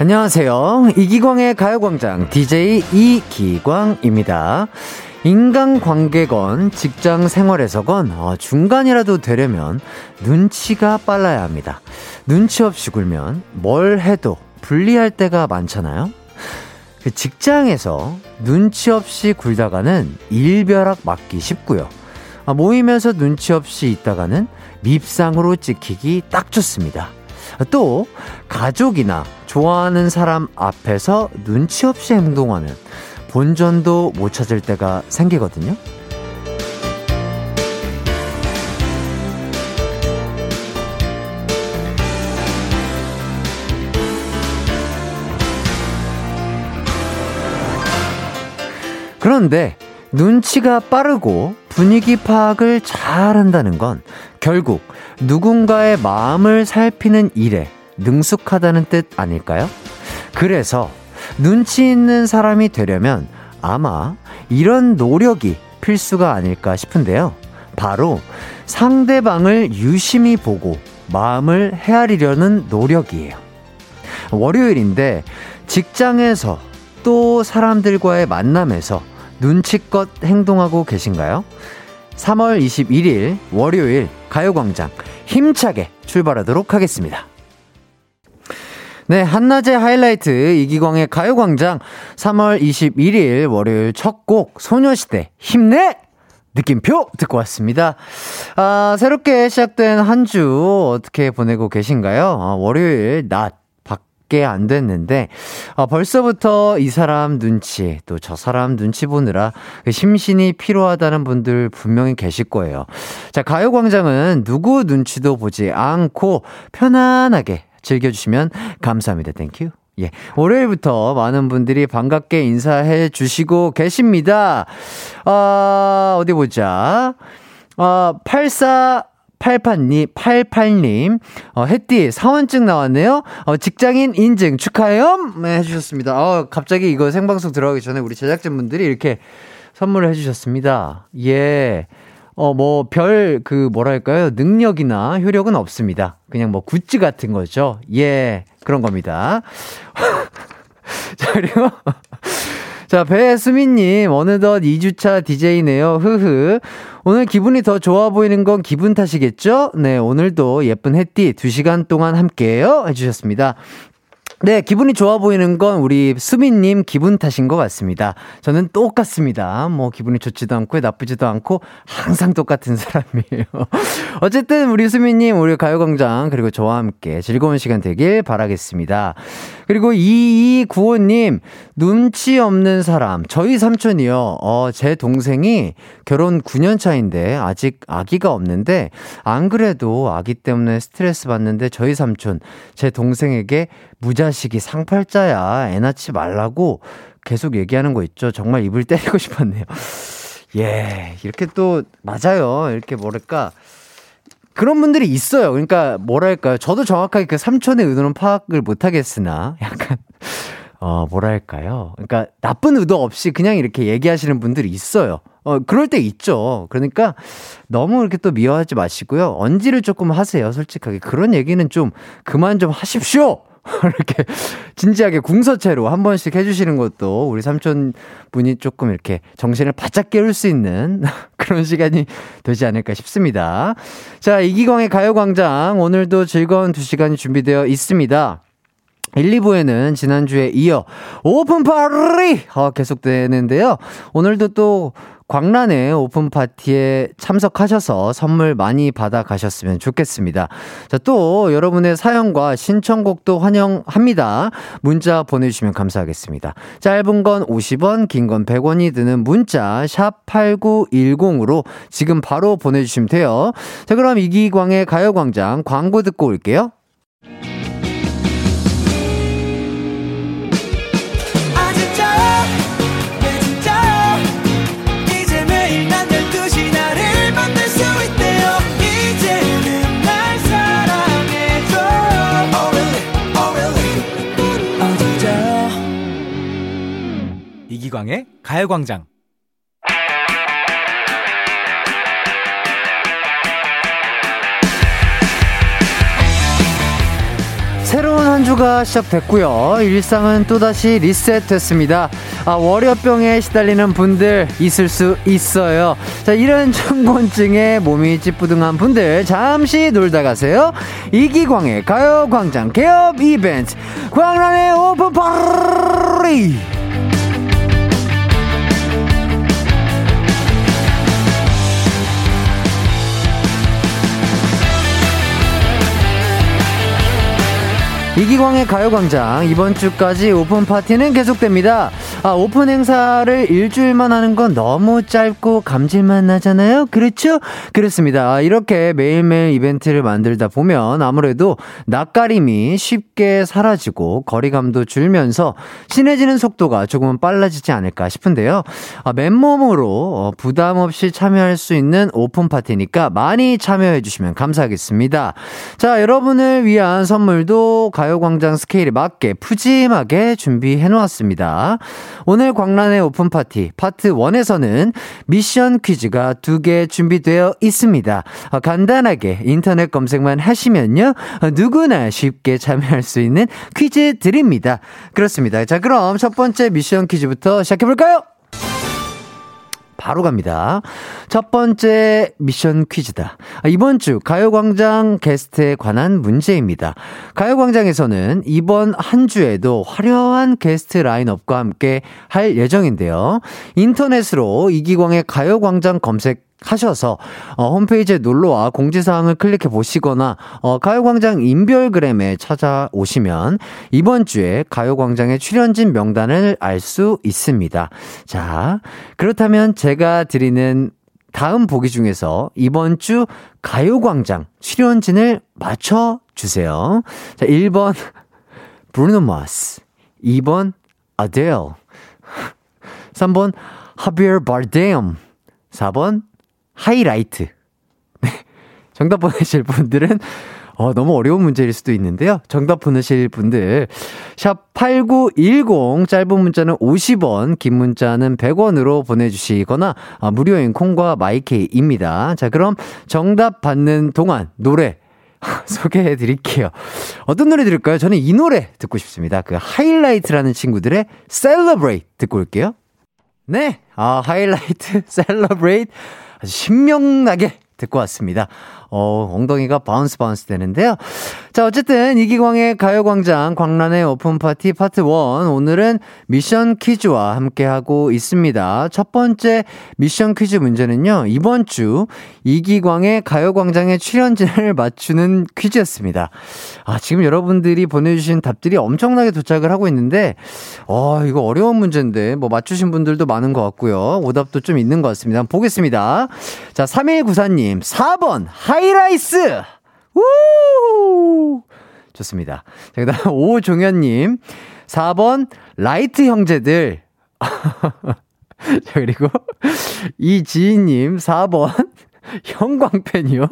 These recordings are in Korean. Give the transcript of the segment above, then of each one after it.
안녕하세요. 이기광의 가요광장 DJ 이기광입니다. 인간관계건 직장 생활에서건 어, 중간이라도 되려면 눈치가 빨라야 합니다. 눈치 없이 굴면 뭘 해도 불리할 때가 많잖아요. 그 직장에서 눈치 없이 굴다가는 일벼락 맞기 쉽고요. 아, 모이면서 눈치 없이 있다가는 밉상으로 찍히기 딱 좋습니다. 또 가족이나 좋아하는 사람 앞에서 눈치 없이 행동하면 본전도 못 찾을 때가 생기거든요. 그런데 눈치가 빠르고 분위기 파악을 잘 한다는 건 결국 누군가의 마음을 살피는 일에 능숙하다는 뜻 아닐까요? 그래서 눈치 있는 사람이 되려면 아마 이런 노력이 필수가 아닐까 싶은데요. 바로 상대방을 유심히 보고 마음을 헤아리려는 노력이에요. 월요일인데 직장에서 또 사람들과의 만남에서 눈치껏 행동하고 계신가요? 3월 21일 월요일 가요광장 힘차게 출발하도록 하겠습니다. 네, 한낮의 하이라이트 이기광의 가요광장 3월 21일 월요일 첫 곡 소녀시대 힘내! 느낌표 듣고 왔습니다. 아, 새롭게 시작된 한 주 어떻게 보내고 계신가요? 아, 월요일 낮 밖에 안 됐는데, 어, 벌써부터 이 사람 눈치, 또 저 사람 눈치 보느라 그 심신이 피로하다는 분들 분명히 계실 거예요. 자, 가요광장은 누구 눈치도 보지 않고 편안하게 즐겨주시면 감사합니다. Thank you. 예. 월요일부터 많은 분들이 반갑게 인사해 주시고 계십니다. 아, 어디 보자. 아, 84 88님, 88님, 어, 햇띠, 사원증 나왔네요? 어, 직장인 인증 축하해요? 네, 해주셨습니다. 어, 갑자기 이거 생방송 들어가기 전에 우리 제작진분들이 이렇게 선물을 해주셨습니다. 예. 어, 뭐, 별, 그, 뭐랄까요. 능력이나 효력은 없습니다. 그냥 뭐, 굿즈 같은 거죠. 예. 그런 겁니다. 자, 그리고. 자, 배수민님, 어느덧 2주차 DJ네요. 흐흐. 오늘 기분이 더 좋아 보이는 건 기분 탓이겠죠? 네, 오늘도 예쁜 햇띠 2시간 동안 함께해요. 해주셨습니다. 네, 기분이 좋아 보이는 건 우리 수민님 기분 탓인 것 같습니다. 저는 똑같습니다. 뭐, 기분이 좋지도 않고 나쁘지도 않고 항상 똑같은 사람이에요. 어쨌든 우리 수민님, 우리 가요광장, 그리고 저와 함께 즐거운 시간 되길 바라겠습니다. 그리고 2295님, 눈치 없는 사람, 저희 삼촌이요. 어, 제 동생이 결혼 9년 차인데 아직 아기가 없는데 안 그래도 아기 때문에 스트레스 받는데 저희 삼촌, 제 동생에게 무자식이 상팔자야. 애 낳지 말라고 계속 얘기하는 거 있죠. 정말 입을 때리고 싶었네요. 예, 이렇게 또, 맞아요. 이렇게 뭐랄까. 그런 분들이 있어요. 그러니까 뭐랄까요. 저도 정확하게 그 삼촌의 의도는 파악을 못 하겠으나 약간, 어, 뭐랄까요. 그러니까 나쁜 의도 없이 그냥 이렇게 얘기하시는 분들이 있어요. 어, 그럴 때 있죠. 그러니까 너무 이렇게 또 미워하지 마시고요. 언지를 조금 하세요. 솔직하게. 그런 얘기는 좀 그만 좀 하십시오! 이렇게 진지하게 궁서체로 한 번씩 해주시는 것도 우리 삼촌 분이 조금 이렇게 정신을 바짝 깨울 수 있는 그런 시간이 되지 않을까 싶습니다. 자, 이기광의 가요광장 오늘도 즐거운 두 시간이 준비되어 있습니다. 1, 2부에는 지난주에 이어 오픈 파티 어, 계속되는데요. 오늘도 또 광란의 오픈 파티에 참석하셔서 선물 많이 받아 가셨으면 좋겠습니다. 자, 또 여러분의 사연과 신청곡도 환영합니다. 문자 보내주시면 감사하겠습니다. 짧은 건 50원, 긴 건 100원이 드는 문자, 샵8910으로 지금 바로 보내주시면 돼요. 자, 그럼 이기광의 가요광장 광고 듣고 올게요. 이기광의 가요광장. 새로운 한 주가 시작됐고요. 일상은 또다시 리셋됐습니다. 아, 월요병에 시달리는 분들 있을 수 있어요. 자, 이런 충곤증에 몸이 찌뿌둥한 분들 잠시 놀다 가세요. 이기광의 가요광장 개업 이벤트 광란의 오픈 파티! 이기광의 가요광장 이번 주까지 오픈 파티는 계속됩니다. 아, 오픈 행사를 일주일만 하는 건 너무 짧고 감질만 나잖아요? 그렇죠? 그렇습니다. 아, 이렇게 매일매일 이벤트를 만들다 보면 아무래도 낯가림이 쉽게 사라지고 거리감도 줄면서 친해지는 속도가 조금은 빨라지지 않을까 싶은데요. 아, 맨몸으로 어, 부담 없이 참여할 수 있는 오픈 파티니까 많이 참여해 주시면 감사하겠습니다. 자, 여러분을 위한 선물도 가요광장 스케일에 맞게 푸짐하게 준비해 놓았습니다. 오늘 광란의 오픈 파티 파트 1에서는 미션 퀴즈가 두 개 준비되어 있습니다. 아, 간단하게 인터넷 검색만 하시면요. 누구나 쉽게 참여할 수 있는 퀴즈 드립니다. 그렇습니다. 자, 그럼 첫 번째 미션 퀴즈부터 시작해 볼까요? 바로 갑니다. 첫 번째 미션 퀴즈다. 아, 이번 주 가요광장 게스트에 관한 문제입니다. 가요광장에서는 이번 한 주에도 화려한 게스트 라인업과 함께 할 예정인데요. 인터넷으로 이기광의 가요광장 검색 하셔서 어, 홈페이지에 놀러와 공지사항을 클릭해 보시거나 어, 가요광장 인별그램에 찾아오시면 이번 주에 가요광장의 출연진 명단을 알 수 있습니다. 자, 그렇다면 제가 드리는 다음 보기 중에서 이번 주 가요광장 출연진을 맞춰주세요. 자, 1번 브루노 마스 2번 아델 3번 하비에르 바르뎀 4번 하이라이트. 네. 정답 보내실 분들은 어, 너무 어려운 문제일 수도 있는데요. 정답 보내실 분들, 샵 8910, 짧은 문자는 50원, 긴 문자는 100원으로 보내 주시거나, 아, 무료인 콩과 마이케이입니다. 자, 그럼 정답 받는 동안 노래 소개해 드릴게요. 어떤 노래 들을까요? 저는 이 노래 듣고 싶습니다. 그 하이라이트라는 친구들의 Celebrate 듣고 올게요. 네, 아, 하이라이트, Celebrate. 아주 신명나게 듣고 왔습니다. 어, 엉덩이가 bounce bounce 되는데요. 자, 어쨌든 이기광의 가요광장 광란의 오픈파티 파트 1. 오늘은 미션 퀴즈와 함께하고 있습니다. 첫 번째 미션 퀴즈 문제는요, 이번 주 이기광의 가요광장의 출연진을 맞추는 퀴즈였습니다. 아, 지금 여러분들이 보내주신 답들이 엄청나게 도착을 하고 있는데, 어, 이거 어려운 문제인데, 뭐 맞추신 분들도 많은 것 같고요. 오답도 좀 있는 것 같습니다. 보겠습니다. 자, 3194님, 4번, 하이 라이스! 우! 좋습니다. 자, 그 다음, 오종현님, 4번, 라이트 형제들. 자, 그리고, 이지인님, 4번, 형광펜이요?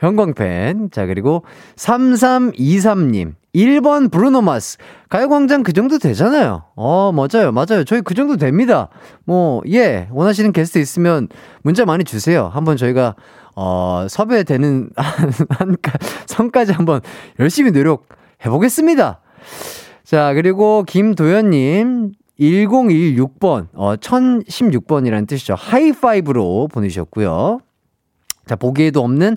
형광펜. 자, 그리고 3323님. 1번 브루노마스. 가요광장 그 정도 되잖아요. 어, 맞아요. 맞아요. 저희 그 정도 됩니다. 뭐, 예. 원하시는 게스트 있으면 문자 많이 주세요. 한번 저희가, 어, 섭외되는 한, 한, 선까지 한번 열심히 노력해보겠습니다. 자, 그리고 김도현님. 1016번, 어, 1016번이라는 뜻이죠. 하이파이브로 보내주셨고요. 자, 보기에도 없는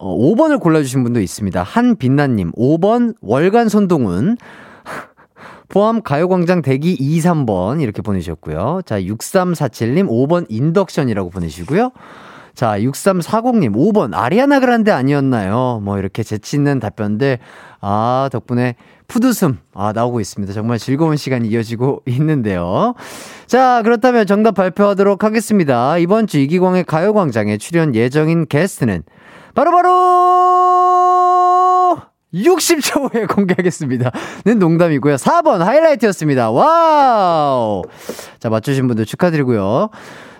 어, 5번을 골라주신 분도 있습니다. 한빛나님, 5번 월간 손동훈, 포함 가요광장 대기 2, 3번 이렇게 보내주셨고요. 자, 6347님, 5번 인덕션이라고 보내시고요. 자, 6340님, 5번 아리아나 그란데 아니었나요? 뭐 이렇게 재치있는 답변들, 아, 덕분에 푸드숨, 아, 나오고 있습니다. 정말 즐거운 시간이 이어지고 있는데요. 자, 그렇다면 정답 발표하도록 하겠습니다. 이번 주 이기광의 가요광장에 출연 예정인 게스트는 바로바로 60초 후에 공개하겠습니다. 는 농담이고요. 4번 하이라이트였습니다. 와우! 자, 맞추신 분들 축하드리고요.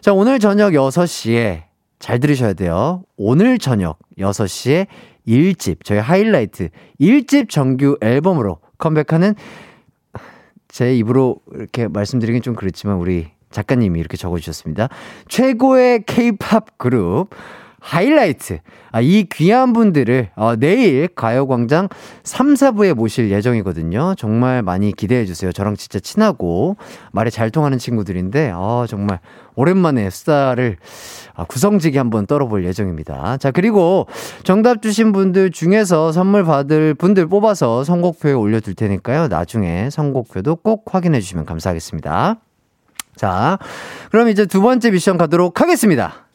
자, 오늘 저녁 6시에 잘 들으셔야 돼요. 오늘 저녁 6시에 1집, 저희 하이라이트 1집 정규 앨범으로 컴백하는 제 입으로 이렇게 말씀드리긴 좀 그렇지만 우리 작가님이 이렇게 적어주셨습니다. 최고의 케이팝 그룹 하이라이트. 아, 이 귀한 분들을 어, 내일 가요광장 3, 4부에 모실 예정이거든요. 정말 많이 기대해 주세요. 저랑 진짜 친하고 말이 잘 통하는 친구들인데, 어, 정말 오랜만에 수다를 아, 구성지게 한번 떨어볼 예정입니다. 자, 그리고 정답 주신 분들 중에서 선물 받을 분들 뽑아서 선곡표에 올려둘 테니까요. 나중에 선곡표도 꼭 확인해 주시면 감사하겠습니다. 자, 그럼 이제 두 번째 미션 가도록 하겠습니다.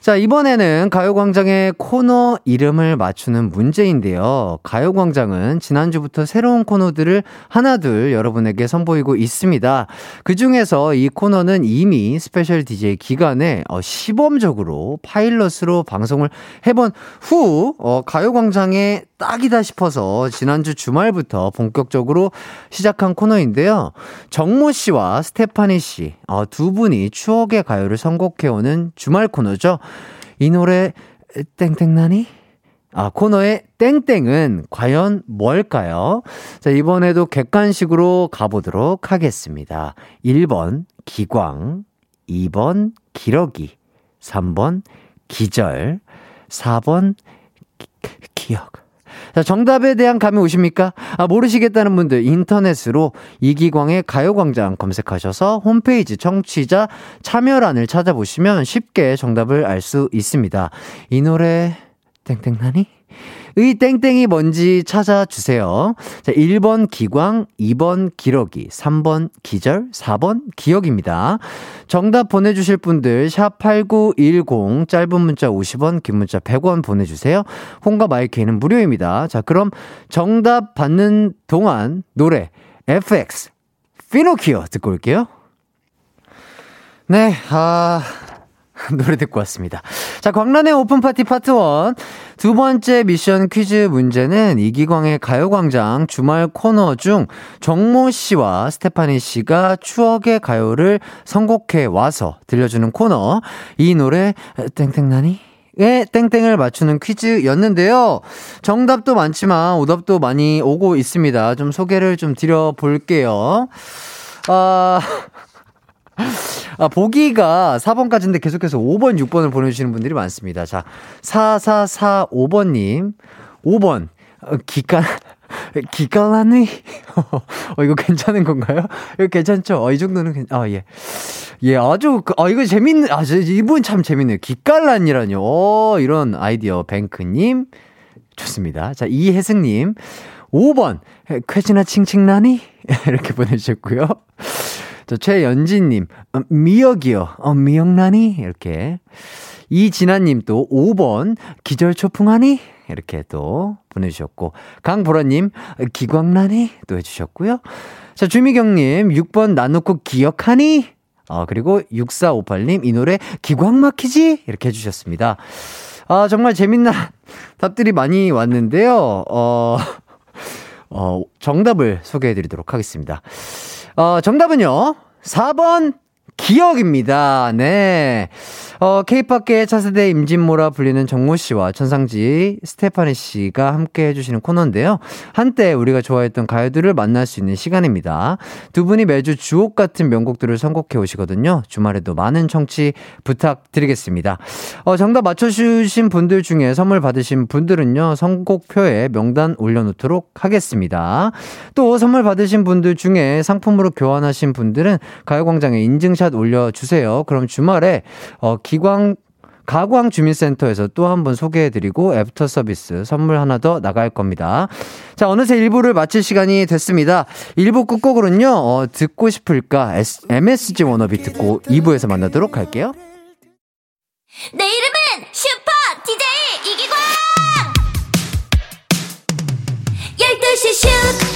자, 이번에는 가요광장의 코너 이름을 맞추는 문제인데요. 가요광장은 지난주부터 새로운 코너들을 하나둘 여러분에게 선보이고 있습니다. 그 중에서 이 코너는 이미 special DJ 기간에 어, 시범적으로 파일럿으로 방송을 해본 후, 어, 가요광장에 딱이다 싶어서 지난주 주말부터 본격적으로 시작한 코너인데요. 정모 씨와 스테파니 씨, 어, 두 분이 추억의 가요를 선곡해오는 주말 코너죠. 이 노래, 땡땡나니? 아, 코너의 땡땡은 과연 뭘까요? 자, 이번에도 객관식으로 가보도록 하겠습니다. 1번, 기광. 2번, 기러기. 3번, 기절. 4번, 기, 기억. 자, 정답에 대한 감이 오십니까? 아, 모르시겠다는 분들 인터넷으로 이기광의 가요광장 검색하셔서 홈페이지 청취자 참여란을 찾아보시면 쉽게 정답을 알 수 있습니다. 이 노래 땡땡나니? 의 땡땡이 뭔지 찾아주세요. 자, 1번 기광, 2번 기러기, 3번 기절, 4번 기억입니다. 정답 보내주실 분들, 샵8910, 짧은 문자 50원, 긴 문자 100원 보내주세요. 홍과 마이크는 무료입니다. 자, 그럼 정답 받는 동안 노래, FX, 피노키오 듣고 올게요. 네, 아, 노래 듣고 왔습니다. 자, 광란의 오픈파티 파트 1. 두 번째 미션 퀴즈 문제는 이기광의 가요광장 주말 코너 중 정모 씨와 스테파니 씨가 추억의 가요를 선곡해 와서 들려주는 코너. 이 노래, 땡땡나니? 의 땡땡을 맞추는 퀴즈였는데요. 정답도 많지만 오답도 많이 오고 있습니다. 좀 소개를 좀 드려 볼게요. 아, 아, 보기가 4번까지인데 계속해서 5번, 6번을 보내주시는 분들이 많습니다. 자, 4445번님, 5번, 어, 기가, 기가라니? 어, 이거 괜찮은 건가요? 이거 괜찮죠? 어, 이 정도는 괜, 아, 예. 예, 아주, 그, 아, 이거 재밌는, 아, 이분 참 재밌네요. 기깔란이라뇨. 어, 이런 아이디어, 뱅크님. 좋습니다. 자, 이혜승님. 5번, 쾌지나 칭칭나니? 이렇게 보내주셨고요. 저 최연진님, 어, 미역이요. 어, 미역나니? 이렇게. 이진아님 또 5번, 기절초풍하니? 이렇게 또 보내주셨고, 강보라님, 기광나니? 또 해주셨고요. 자, 주미경님, 6번, 나놓고 기억하니? 어, 그리고 6458님, 이 노래 기광 막히지? 이렇게 해주셨습니다. 아, 정말 재밌는 답들이 많이 왔는데요. 어, 어, 정답을 소개해 드리도록 하겠습니다. 어, 정답은요. 4번 기억입니다. 네. 어, 케이팝계의 차세대 임진모라 불리는 정모 씨와 천상지 스테파니 씨가 함께 해주시는 코너인데요. 한때 우리가 좋아했던 가요들을 만날 수 있는 시간입니다. 두 분이 매주 주옥 같은 명곡들을 선곡해 오시거든요. 주말에도 많은 청취 부탁드리겠습니다. 어, 정답 맞춰주신 분들 중에 선물 받으신 분들은요, 선곡표에 명단 올려놓도록 하겠습니다. 또 선물 받으신 분들 중에 상품으로 교환하신 분들은 가요광장에 인증 샷 올려주세요. 그럼 주말에, 어, 기광 가광 주민센터에서 또 한 번 소개해드리고 애프터 서비스 선물 하나 더 나갈 겁니다. 자, 어느새 1부를 마칠 시간이 됐습니다. 1부 끝곡으로는요, 어, 듣고 싶을까? MSG 워너비 듣고 2부에서 만나도록 할게요. 내 이름은 슈퍼 DJ 이기광! 12시 슈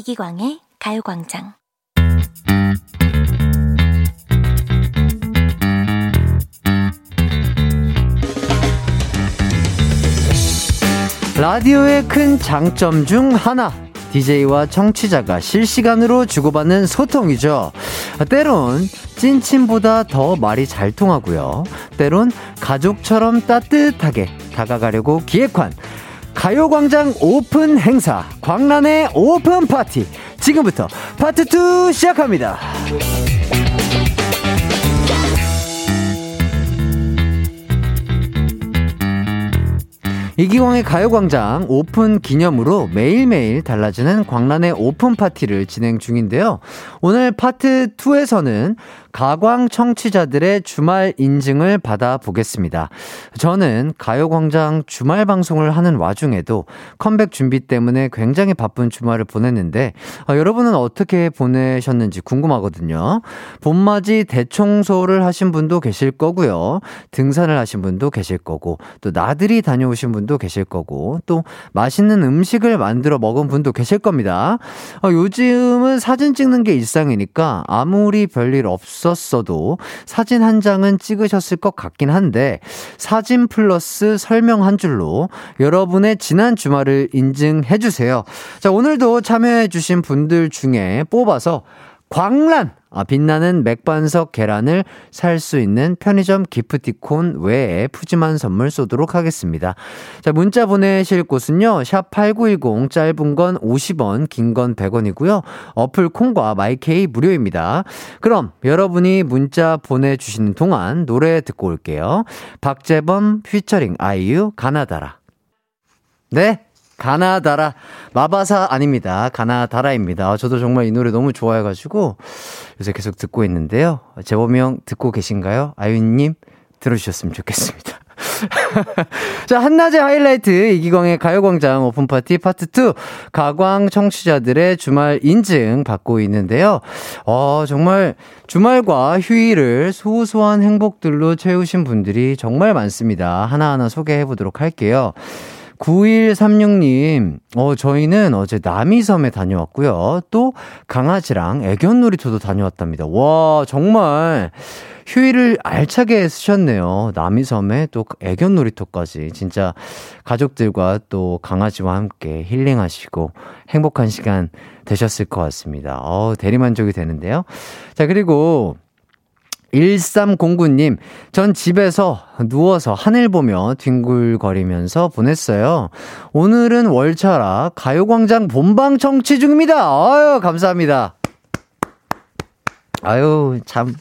이기광의 가요광장. 라디오의 큰 장점 중 하나. DJ와 청취자가 실시간으로 주고받는 소통이죠. 때론 찐친보다 더 말이 잘 통하고요. 때론 가족처럼 따뜻하게 다가가려고 기획한 가요광장 오픈 행사 광란의 오픈 파티 지금부터 파트 2 시작합니다. 이기광의 가요광장 오픈 기념으로 매일매일 달라지는 광란의 오픈 파티를 진행 중인데요. 오늘 파트 2에서는 가광 청취자들의 주말 인증을 받아보겠습니다. 저는 가요광장 주말 방송을 하는 와중에도 컴백 준비 때문에 굉장히 바쁜 주말을 보냈는데 어, 여러분은 어떻게 보내셨는지 궁금하거든요. 봄맞이 대청소를 하신 분도 계실 거고요. 등산을 하신 분도 계실 거고 또 나들이 다녀오신 분도 계실 거고 또 맛있는 음식을 만들어 먹은 분도 계실 겁니다. 어, 요즘은 사진 찍는 게 일상이니까 아무리 별일 없 없었어도 사진 한 장은 찍으셨을 것 같긴 한데 사진 플러스 설명 한 줄로 여러분의 지난 주말을 인증해 주세요. 자, 오늘도 참여해 주신 분들 중에 뽑아서 광란 아, 빛나는 맥반석 계란을 살 수 있는 편의점 기프티콘 외에 푸짐한 선물 쏘도록 하겠습니다. 자, 문자 보내실 곳은요. 샵8910 짧은 건 50원, 긴 건 100원이고요. 어플 콩과 마이케이 무료입니다. 그럼 여러분이 문자 보내주시는 동안 노래 듣고 올게요. 박재범 피처링 아이유 가나다라. 네, 가나다라. 마바사 아닙니다. 가나다라입니다. 저도 정말 이 노래 너무 좋아해가지고 요새 계속 듣고 있는데요. 재범이 형 듣고 계신가요? 아이유님 들어주셨으면 좋겠습니다. 자, 한낮의 하이라이트 이기광의 가요광장 오픈파티 파트 2 가광 청취자들의 주말 인증 받고 있는데요. 어, 정말 주말과 휴일을 소소한 행복들로 채우신 분들이 정말 많습니다. 하나하나 소개해 보도록 할게요. 9136님, 어, 저희는 어제 남이섬에 다녀왔고요. 또 강아지랑 애견 놀이터도 다녀왔답니다. 와, 정말 휴일을 알차게 쓰셨네요. 남이섬에 또 애견 놀이터까지. 진짜 가족들과 또 강아지와 함께 힐링하시고 행복한 시간 되셨을 것 같습니다. 어, 대리만족이 되는데요. 자, 그리고 1309님, 전 집에서 누워서 하늘 보며 뒹굴거리면서 보냈어요. 오늘은 월차라 가요광장 본방 청취 중입니다. 아유, 감사합니다. 아유, 참.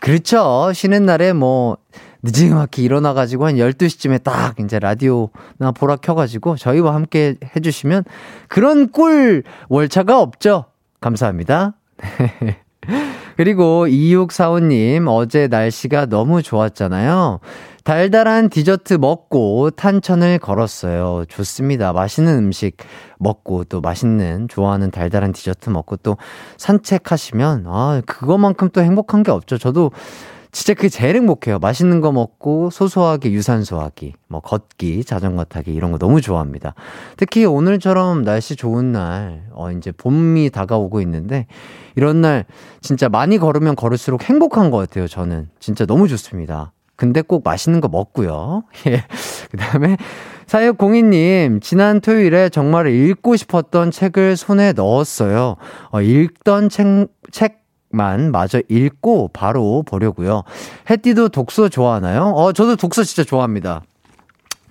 그렇죠. 쉬는 날에 뭐, 늦지막히 일어나가지고 한 12시쯤에 딱 이제 라디오나 보라 켜가지고 저희와 함께 해주시면 그런 꿀 월차가 없죠. 감사합니다. 그리고 2645님, 어제 날씨가 너무 좋았잖아요. 달달한 디저트 먹고 탄천을 걸었어요. 좋습니다. 맛있는 음식 먹고 또 맛있는 좋아하는 달달한 디저트 먹고 또 산책하시면 아, 그거만큼 또 행복한 게 없죠. 저도 진짜 그게 제일 행복해요. 맛있는 거 먹고 소소하게 유산소 하기, 뭐 걷기, 자전거 타기 이런 거 너무 좋아합니다. 특히 오늘처럼 날씨 좋은 날, 어 이제 봄이 다가오고 있는데 이런 날 진짜 많이 걸으면 걸을수록 행복한 것 같아요. 저는 진짜 너무 좋습니다. 근데 꼭 맛있는 거 먹고요. 예. 그 다음에 사육공인님, 지난 토요일에 정말 읽고 싶었던 책을 손에 넣었어요. 어, 읽던 책, 책 만 마저 읽고 바로 보려고요. 해띠도 독서 좋아하나요? 어, 저도 독서 진짜 좋아합니다.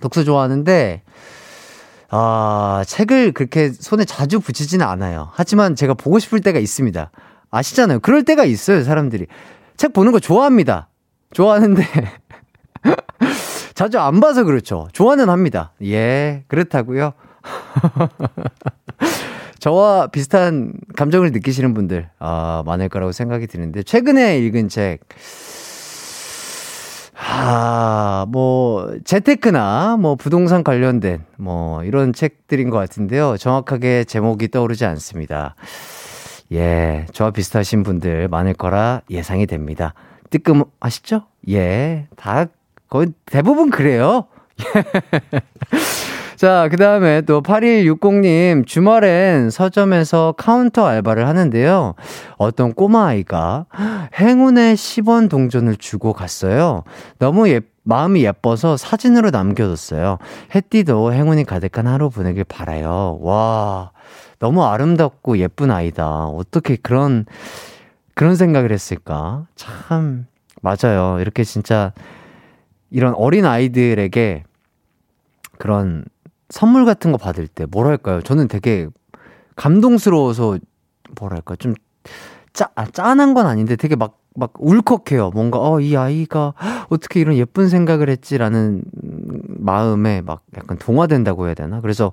독서 좋아하는데 아, 책을 그렇게 손에 자주 붙이지는 않아요. 하지만 제가 보고 싶을 때가 있습니다. 아시잖아요. 그럴 때가 있어요, 사람들이. 책 보는 거 좋아합니다. 좋아하는데 자주 안 봐서 그렇죠. 좋아는 합니다. 예, 그렇다고요. 저와 비슷한 감정을 느끼시는 분들 아, 많을 거라고 생각이 드는데 최근에 읽은 책 아, 뭐, 재테크나, 뭐, 부동산 관련된, 뭐, 이런 책들인 것 같은데요. 정확하게 제목이 떠오르지 않습니다. 예, 저와 비슷하신 분들 많을 거라 예상이 됩니다. 뜨끔하시죠? 예, 다, 거의 대부분 그래요. 자, 그 다음에 또 8160님, 주말엔 서점에서 카운터 알바를 하는데요. 어떤 꼬마아이가 행운의 10원 동전을 주고 갔어요. 너무 예, 마음이 예뻐서 사진으로 남겨뒀어요. 햇디도 행운이 가득한 하루 보내길 바라요. 와, 너무 아름답고 예쁜 아이다. 어떻게 그런, 그런 생각을 했을까? 참, 맞아요. 이렇게 진짜 이런 어린 아이들에게 그런 선물 같은 거 받을 때 뭐랄까요? 저는 되게 감동스러워서 뭐랄까 좀 짜, 아, 짠한 건 아닌데 되게 막, 막 울컥해요. 뭔가, 어, 이 아이가 어떻게 이런 예쁜 생각을 했지라는 마음에 막 약간 동화된다고 해야 되나? 그래서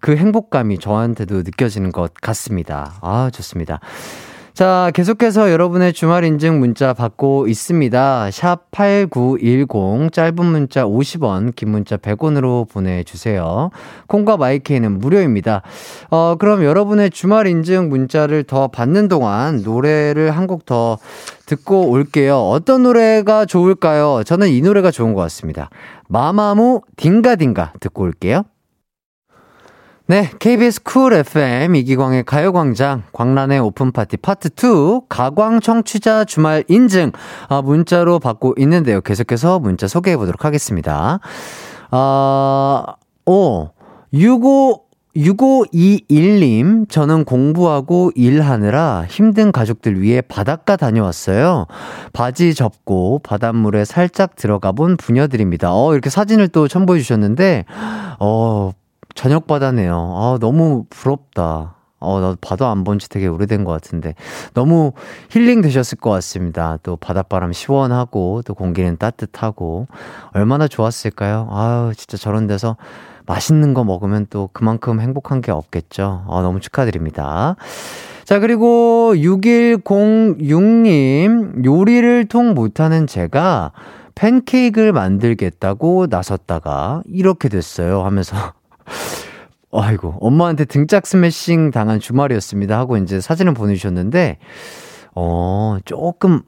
그 행복감이 저한테도 느껴지는 것 같습니다. 아, 좋습니다. 자, 계속해서 여러분의 주말 인증 문자 받고 있습니다. 샵 8910, 짧은 문자 50원, 긴 문자 100원으로 보내주세요. 콩과 마이케이는 무료입니다. 어, 그럼 여러분의 주말 인증 문자를 더 받는 동안 노래를 한 곡 더 듣고 올게요. 어떤 노래가 좋을까요? 저는 이 노래가 좋은 것 같습니다. 마마무 딩가딩가 듣고 올게요. 네, KBS Cool FM 이기광의 가요광장 광란의 오픈파티 파트 2 가광 청취자 주말 인증 아, 문자로 받고 있는데요. 계속해서 문자 소개해 보도록 하겠습니다. 아, 오, 65 6521님, 저는 공부하고 일하느라 힘든 가족들 위해 바닷가 다녀왔어요. 바지 접고 바닷물에 살짝 들어가 본 부녀들입니다. 어, 이렇게 사진을 또 첨부해 주셨는데, 어, 저녁 바다네요. 아, 너무 부럽다. 어, 나도 바다 안 본 지 되게 오래된 것 같은데. 너무 힐링 되셨을 것 같습니다. 또 바닷바람 시원하고, 또 공기는 따뜻하고, 얼마나 좋았을까요? 아유, 진짜 저런 데서 맛있는 거 먹으면 또 그만큼 행복한 게 없겠죠. 아, 너무 축하드립니다. 자, 그리고 6106님, 요리를 통 못하는 제가 팬케이크를 만들겠다고 나섰다가 이렇게 됐어요 하면서 아이고, 엄마한테 등짝 스매싱 당한 주말이었습니다. 하고 이제 사진을 보내주셨는데, 어, 조금,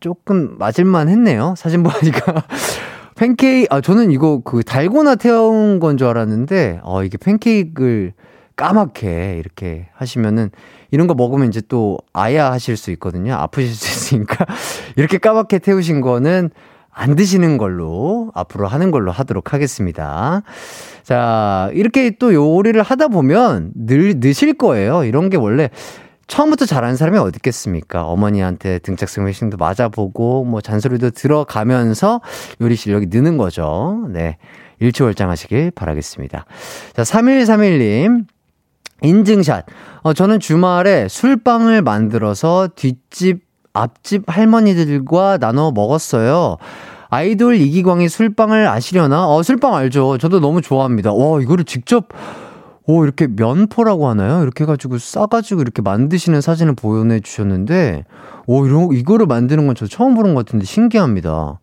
조금 맞을만 했네요. 사진 보니까. 팬케이크, 아, 저는 이거 그 달고나 태운 건 줄 알았는데, 어, 이게 팬케이크를 까맣게 이렇게 하시면은, 이런 거 먹으면 이제 또 아야 하실 수 있거든요. 아프실 수 있으니까. 이렇게 까맣게 태우신 거는 안 드시는 걸로 앞으로 하는 걸로 하도록 하겠습니다. 자, 이렇게 또 요리를 하다 보면 늘 느실 거예요. 이런 게 원래 처음부터 잘하는 사람이 어디 있겠습니까? 어머니한테 등짝 스매싱도 맞아보고 뭐 잔소리도 들어가면서 요리 실력이 느는 거죠. 네. 일치월장하시길 바라겠습니다. 자, 3131님. 인증샷. 어, 저는 주말에 술빵을 만들어서 뒷집 앞집 할머니들과 나눠 먹었어요. 아이돌 이기광이 술빵을 아시려나? 어, 술빵 알죠. 저도 너무 좋아합니다. 와, 이거를 직접, 오, 이렇게 면포라고 하나요? 이렇게 해가지고 싸가지고 이렇게 만드시는 사진을 보내주셨는데, 오, 이런, 이거를 만드는 건 저 처음 보는 것 같은데 신기합니다.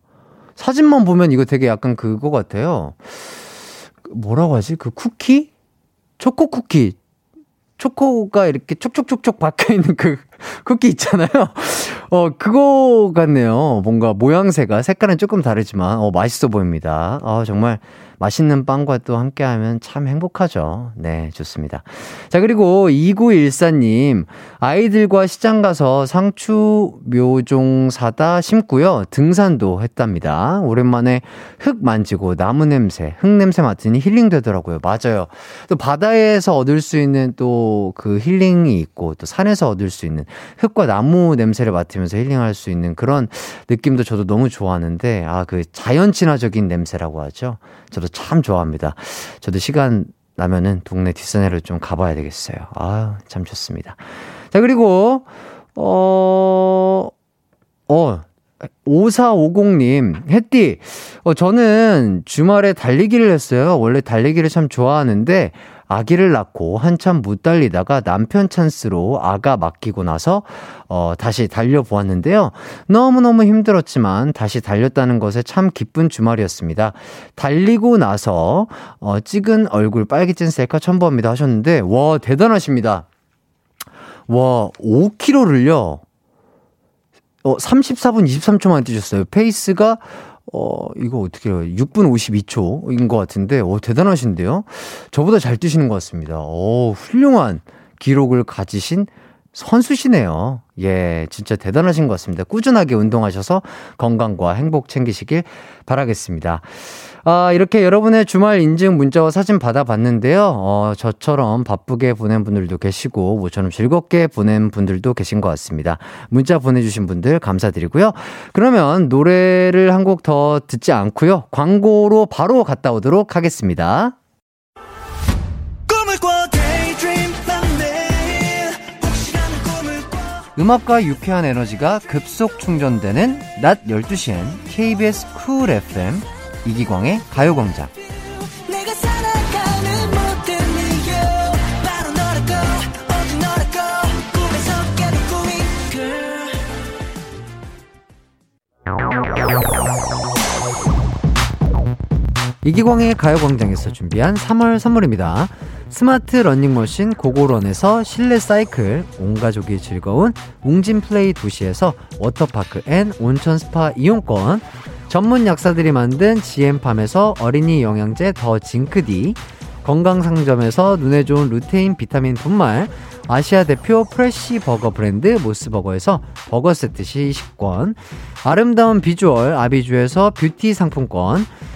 사진만 보면 이거 되게 약간 그거 같아요. 뭐라고 하지? 그 쿠키? 초코 쿠키. 초코가 이렇게 촉촉촉촉 박혀 있는 그 쿠키 있잖아요. 어, 그거 같네요. 뭔가 모양새가 색깔은 조금 다르지만, 어, 맛있어 보입니다. 어, 정말 맛있는 빵과 또 함께 하면 참 행복하죠. 네, 좋습니다. 자, 그리고 2914님, 아이들과 시장 가서 상추 묘종 사다 심고요. 등산도 했답니다. 오랜만에 흙 만지고 나무 냄새, 흙 냄새 맡으니 힐링 되더라고요. 맞아요. 또 바다에서 얻을 수 있는 또 그 힐링이 있고, 또 산에서 얻을 수 있는 흙과 나무 냄새를 맡으면서 힐링할 수 있는 그런 느낌도 저도 너무 좋아하는데, 아, 그 자연 친화적인 냄새라고 하죠. 저도 참 좋아합니다. 저도 시간 나면은 동네 뒷산에를 좀 가봐야 되겠어요. 아, 참 좋습니다. 자, 그리고, 어, 어, 5450님, 햇띠, 어, 저는 주말에 달리기를 했어요. 원래 달리기를 참 좋아하는데, 아기를 낳고 한참 못 달리다가 남편 찬스로 아가 맡기고 나서 어, 다시 달려보았는데요. 너무너무 힘들었지만 다시 달렸다는 것에 참 기쁜 주말이었습니다. 달리고 나서 어, 찍은 얼굴 빨개진 셀카 첨부합니다 하셨는데 와 대단하십니다. 와 5km를요. 어, 34분 23초 만에 뛰셨어요. 페이스가 어, 이거 어떻게 해요? 6분 52초인 것 같은데, 오, 대단하신데요? 저보다 잘 뛰시는 것 같습니다. 오, 훌륭한 기록을 가지신 선수시네요. 예, 진짜 대단하신 것 같습니다. 꾸준하게 운동하셔서 건강과 행복 챙기시길 바라겠습니다. 아, 이렇게 여러분의 주말 인증 문자와 사진 받아봤는데요. 어, 저처럼 바쁘게 보낸 분들도 계시고, 모처럼 즐겁게 보낸 분들도 계신 것 같습니다. 문자 보내주신 분들 감사드리고요. 그러면 노래를 한 곡 더 듣지 않고요. 광고로 바로 갔다 오도록 하겠습니다. 음악과 유쾌한 에너지가 급속 충전되는 낮 12시엔 KBS 쿨 FM 이기광의 가요광장. 이기광의 가요광장에서 준비한 3월 선물입니다. 스마트 러닝머신 고고런에서 실내 사이클, 온 가족이 즐거운 웅진 플레이 도시에서 워터파크 and 온천 스파 이용권, 전문 약사들이 만든 GM팜에서 어린이 영양제 더 징크디, 건강상점에서 눈에 좋은 루테인 비타민 분말, 아시아 대표 fresh 버거 브랜드 모스버거에서 버거 세트 시식권, 아름다운 비주얼 아비주에서 뷰티 상품권,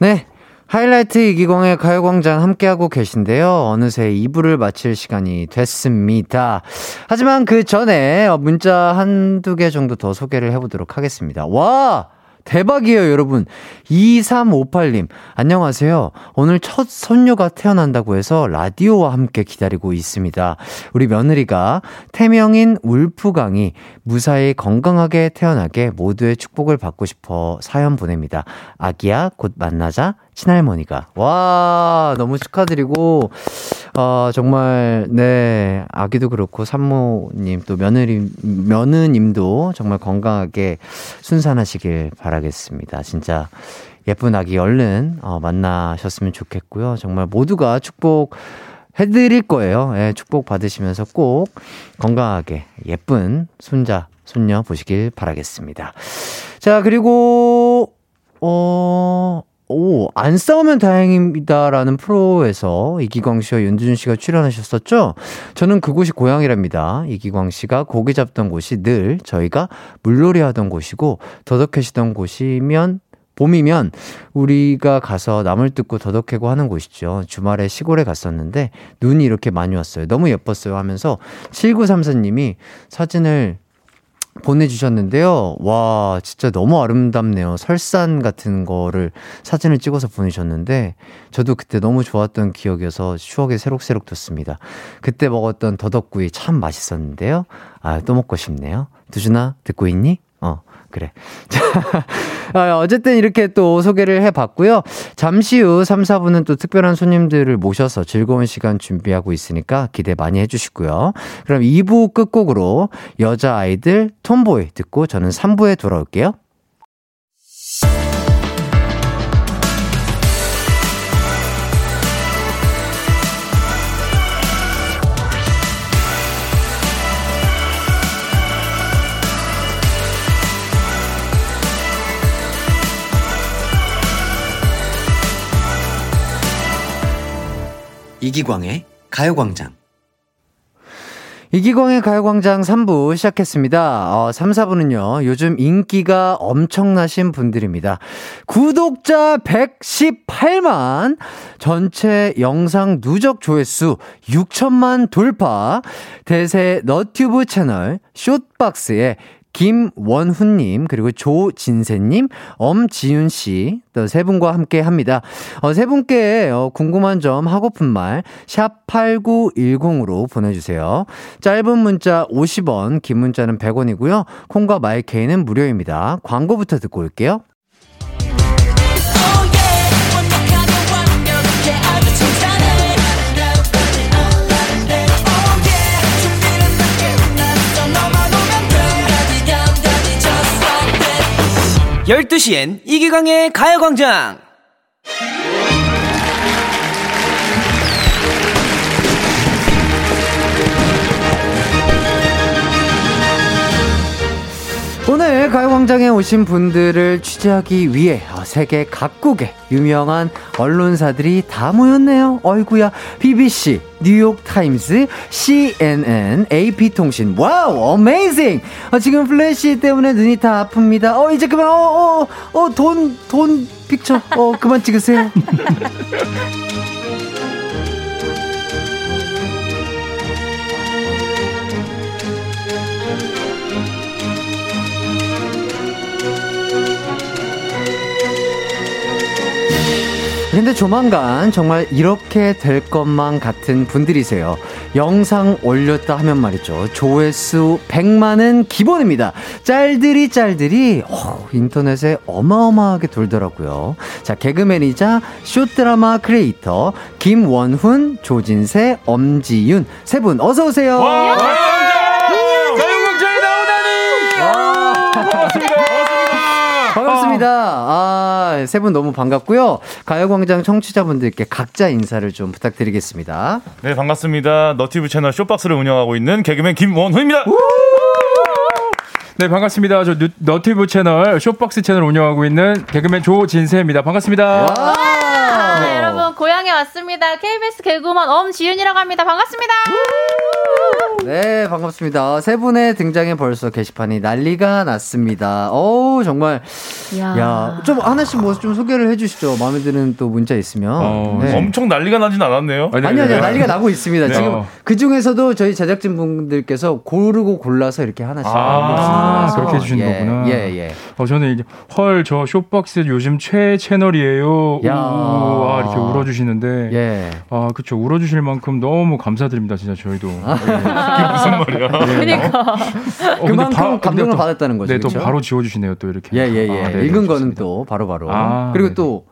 네. 하이라이트 이기광의 가요광장 함께하고 계신데요. 어느새 2부를 마칠 시간이 됐습니다. 하지만 그 전에 문자 한두 개 정도 더 소개를 해보도록 하겠습니다. 와! 대박이에요, 여러분. 2358님, 안녕하세요. 오늘 첫 손녀가 태어난다고 해서 라디오와 함께 기다리고 있습니다. 우리 며느리가 태명인 울프강이 무사히 건강하게 태어나게 모두의 축복을 받고 싶어 사연 보냅니다. 아기야, 곧 만나자. 친할머니가. 와, 너무 축하드리고, 어, 정말, 네, 아기도 그렇고, 산모님, 또 며느리, 며느님도 정말 건강하게 순산하시길 바라겠습니다. 진짜 예쁜 아기 얼른, 어, 만나셨으면 좋겠고요. 정말 모두가 축복, 해드릴 거예요. 예, 축복 받으시면서 꼭 건강하게 예쁜 손자, 손녀 보시길 바라겠습니다. 자, 그리고, 어, 오, 안 싸우면 다행입니다라는 프로에서 이기광 씨와 윤두준 씨가 출연하셨었죠? 저는 그곳이 고향이랍니다. 이기광 씨가 고기 잡던 곳이 늘 저희가 물놀이 하던 곳이고, 더덕해시던 곳이면 봄이면 우리가 가서 나물 뜯고 더덕해고 하는 곳이죠. 주말에 시골에 갔었는데 눈이 이렇게 많이 왔어요. 너무 예뻤어요 하면서 7934님이 사진을 보내주셨는데요. 와, 진짜 너무 아름답네요. 설산 같은 거를 사진을 찍어서 보내셨는데, 저도 그때 너무 좋았던 기억이어서 추억이 새록새록 돋습니다. 그때 먹었던 더덕구이 참 맛있었는데요. 아, 또 먹고 싶네요. 두준아, 듣고 있니? 어, 그래. 자, 아, 어쨌든 이렇게 또 소개를 해봤고요. 잠시 후 3, 4분은 또 특별한 손님들을 모셔서 즐거운 시간 준비하고 있으니까 기대 많이 해주시고요. 그럼 2부 끝곡으로 여자아이들 톰보이 듣고 저는 3부에 돌아올게요. 이기광의 가요광장. 이기광의 가요광장 3부 시작했습니다. 어, 3, 4부는요, 요즘 인기가 엄청나신 분들입니다. 구독자 118만, 전체 영상 누적 조회수 6천만 돌파, 대세 너튜브 채널 숏박스에 김원훈님, 그리고 조진세님, 엄지윤씨, 또 세 분과 함께 합니다. 어, 세 분께 어, 궁금한 점, 하고픈 말, 샵8910으로 보내주세요. 짧은 문자 50원, 긴 문자는 100원이고요. 콩과 마이케이는 무료입니다. 광고부터 듣고 올게요. 열두 시엔 이기광의 가요광장 오늘 가요광장에 오신 분들을 취재하기 위해 어, 세계 각국의 유명한 언론사들이 다 모였네요. 어이구야. BBC, 뉴욕타임스, CNN, AP통신. Wow, amazing! 어, 지금 플래시 때문에 눈이 다 아픕니다. 어, 이제 그만, 어, 어, 어, don't, don't picture. 어, 그만 찍으세요. 근데 조만간 정말 이렇게 될 것만 같은 분들이세요. 영상 올렸다 하면 말이죠. 조회수 100만은 기본입니다. 짤들이 짤들이 오, 인터넷에 어마어마하게 돌더라고요. 자, 개그맨이자 쇼드라마 크리에이터 김원훈, 조진세, 엄지윤 세 분 어서 오세요. 나오다니! 반갑습니다. 반갑습니다. 아, 세 분 너무 반갑고요. 가요광장 청취자분들께 각자 인사를 좀 부탁드리겠습니다. 네, 반갑습니다. 유튜브 채널 쇼박스를 운영하고 있는 개그맨 김원훈입니다. 네, 반갑습니다. 저 유튜브 채널, 쇼박스 채널 운영하고 있는 개그맨 조진세입니다. 반갑습니다. 네, 여러분 고향에 왔습니다. KBS 개그우먼 엄지윤이라고 합니다. 반갑습니다. 네, 반갑습니다. 세 분의 등장에 벌써 게시판이 난리가 났습니다. 어우, 정말. 야. 야, 좀 하나씩 뭐 좀 소개를 해주시죠. 마음에 드는 또 문자 있으면. 어, 네. 엄청 난리가 나진 않았네요. 아니, 아니. 아니. 난리가 나고 있습니다. 네. 지금 어. 그 중에서도 저희 제작진 분들께서 고르고 골라서 이렇게 하나씩. 아, 올려주시는 그렇게 해주시는 예, 거구나. 예, 예. 어, 저는 이제, 헐, 저 쇼박스 요즘 최애 채널이에요. 야. 우와, 이렇게 울어 주시는데. 예. 아, 그쵸. 울어주실 만큼 너무 감사드립니다, 진짜 저희도. 그게 무슨 말이야? 그러니까 어, 근데 그만큼 바- 감동을 또- 받았다는 거죠. 네, 또 그렇죠? 바로 지워주시네요, 또 이렇게. 예, 예, 예. 아, 네, 읽은 네, 거는. 또 바로 바로. 아, 그리고 네네. 또,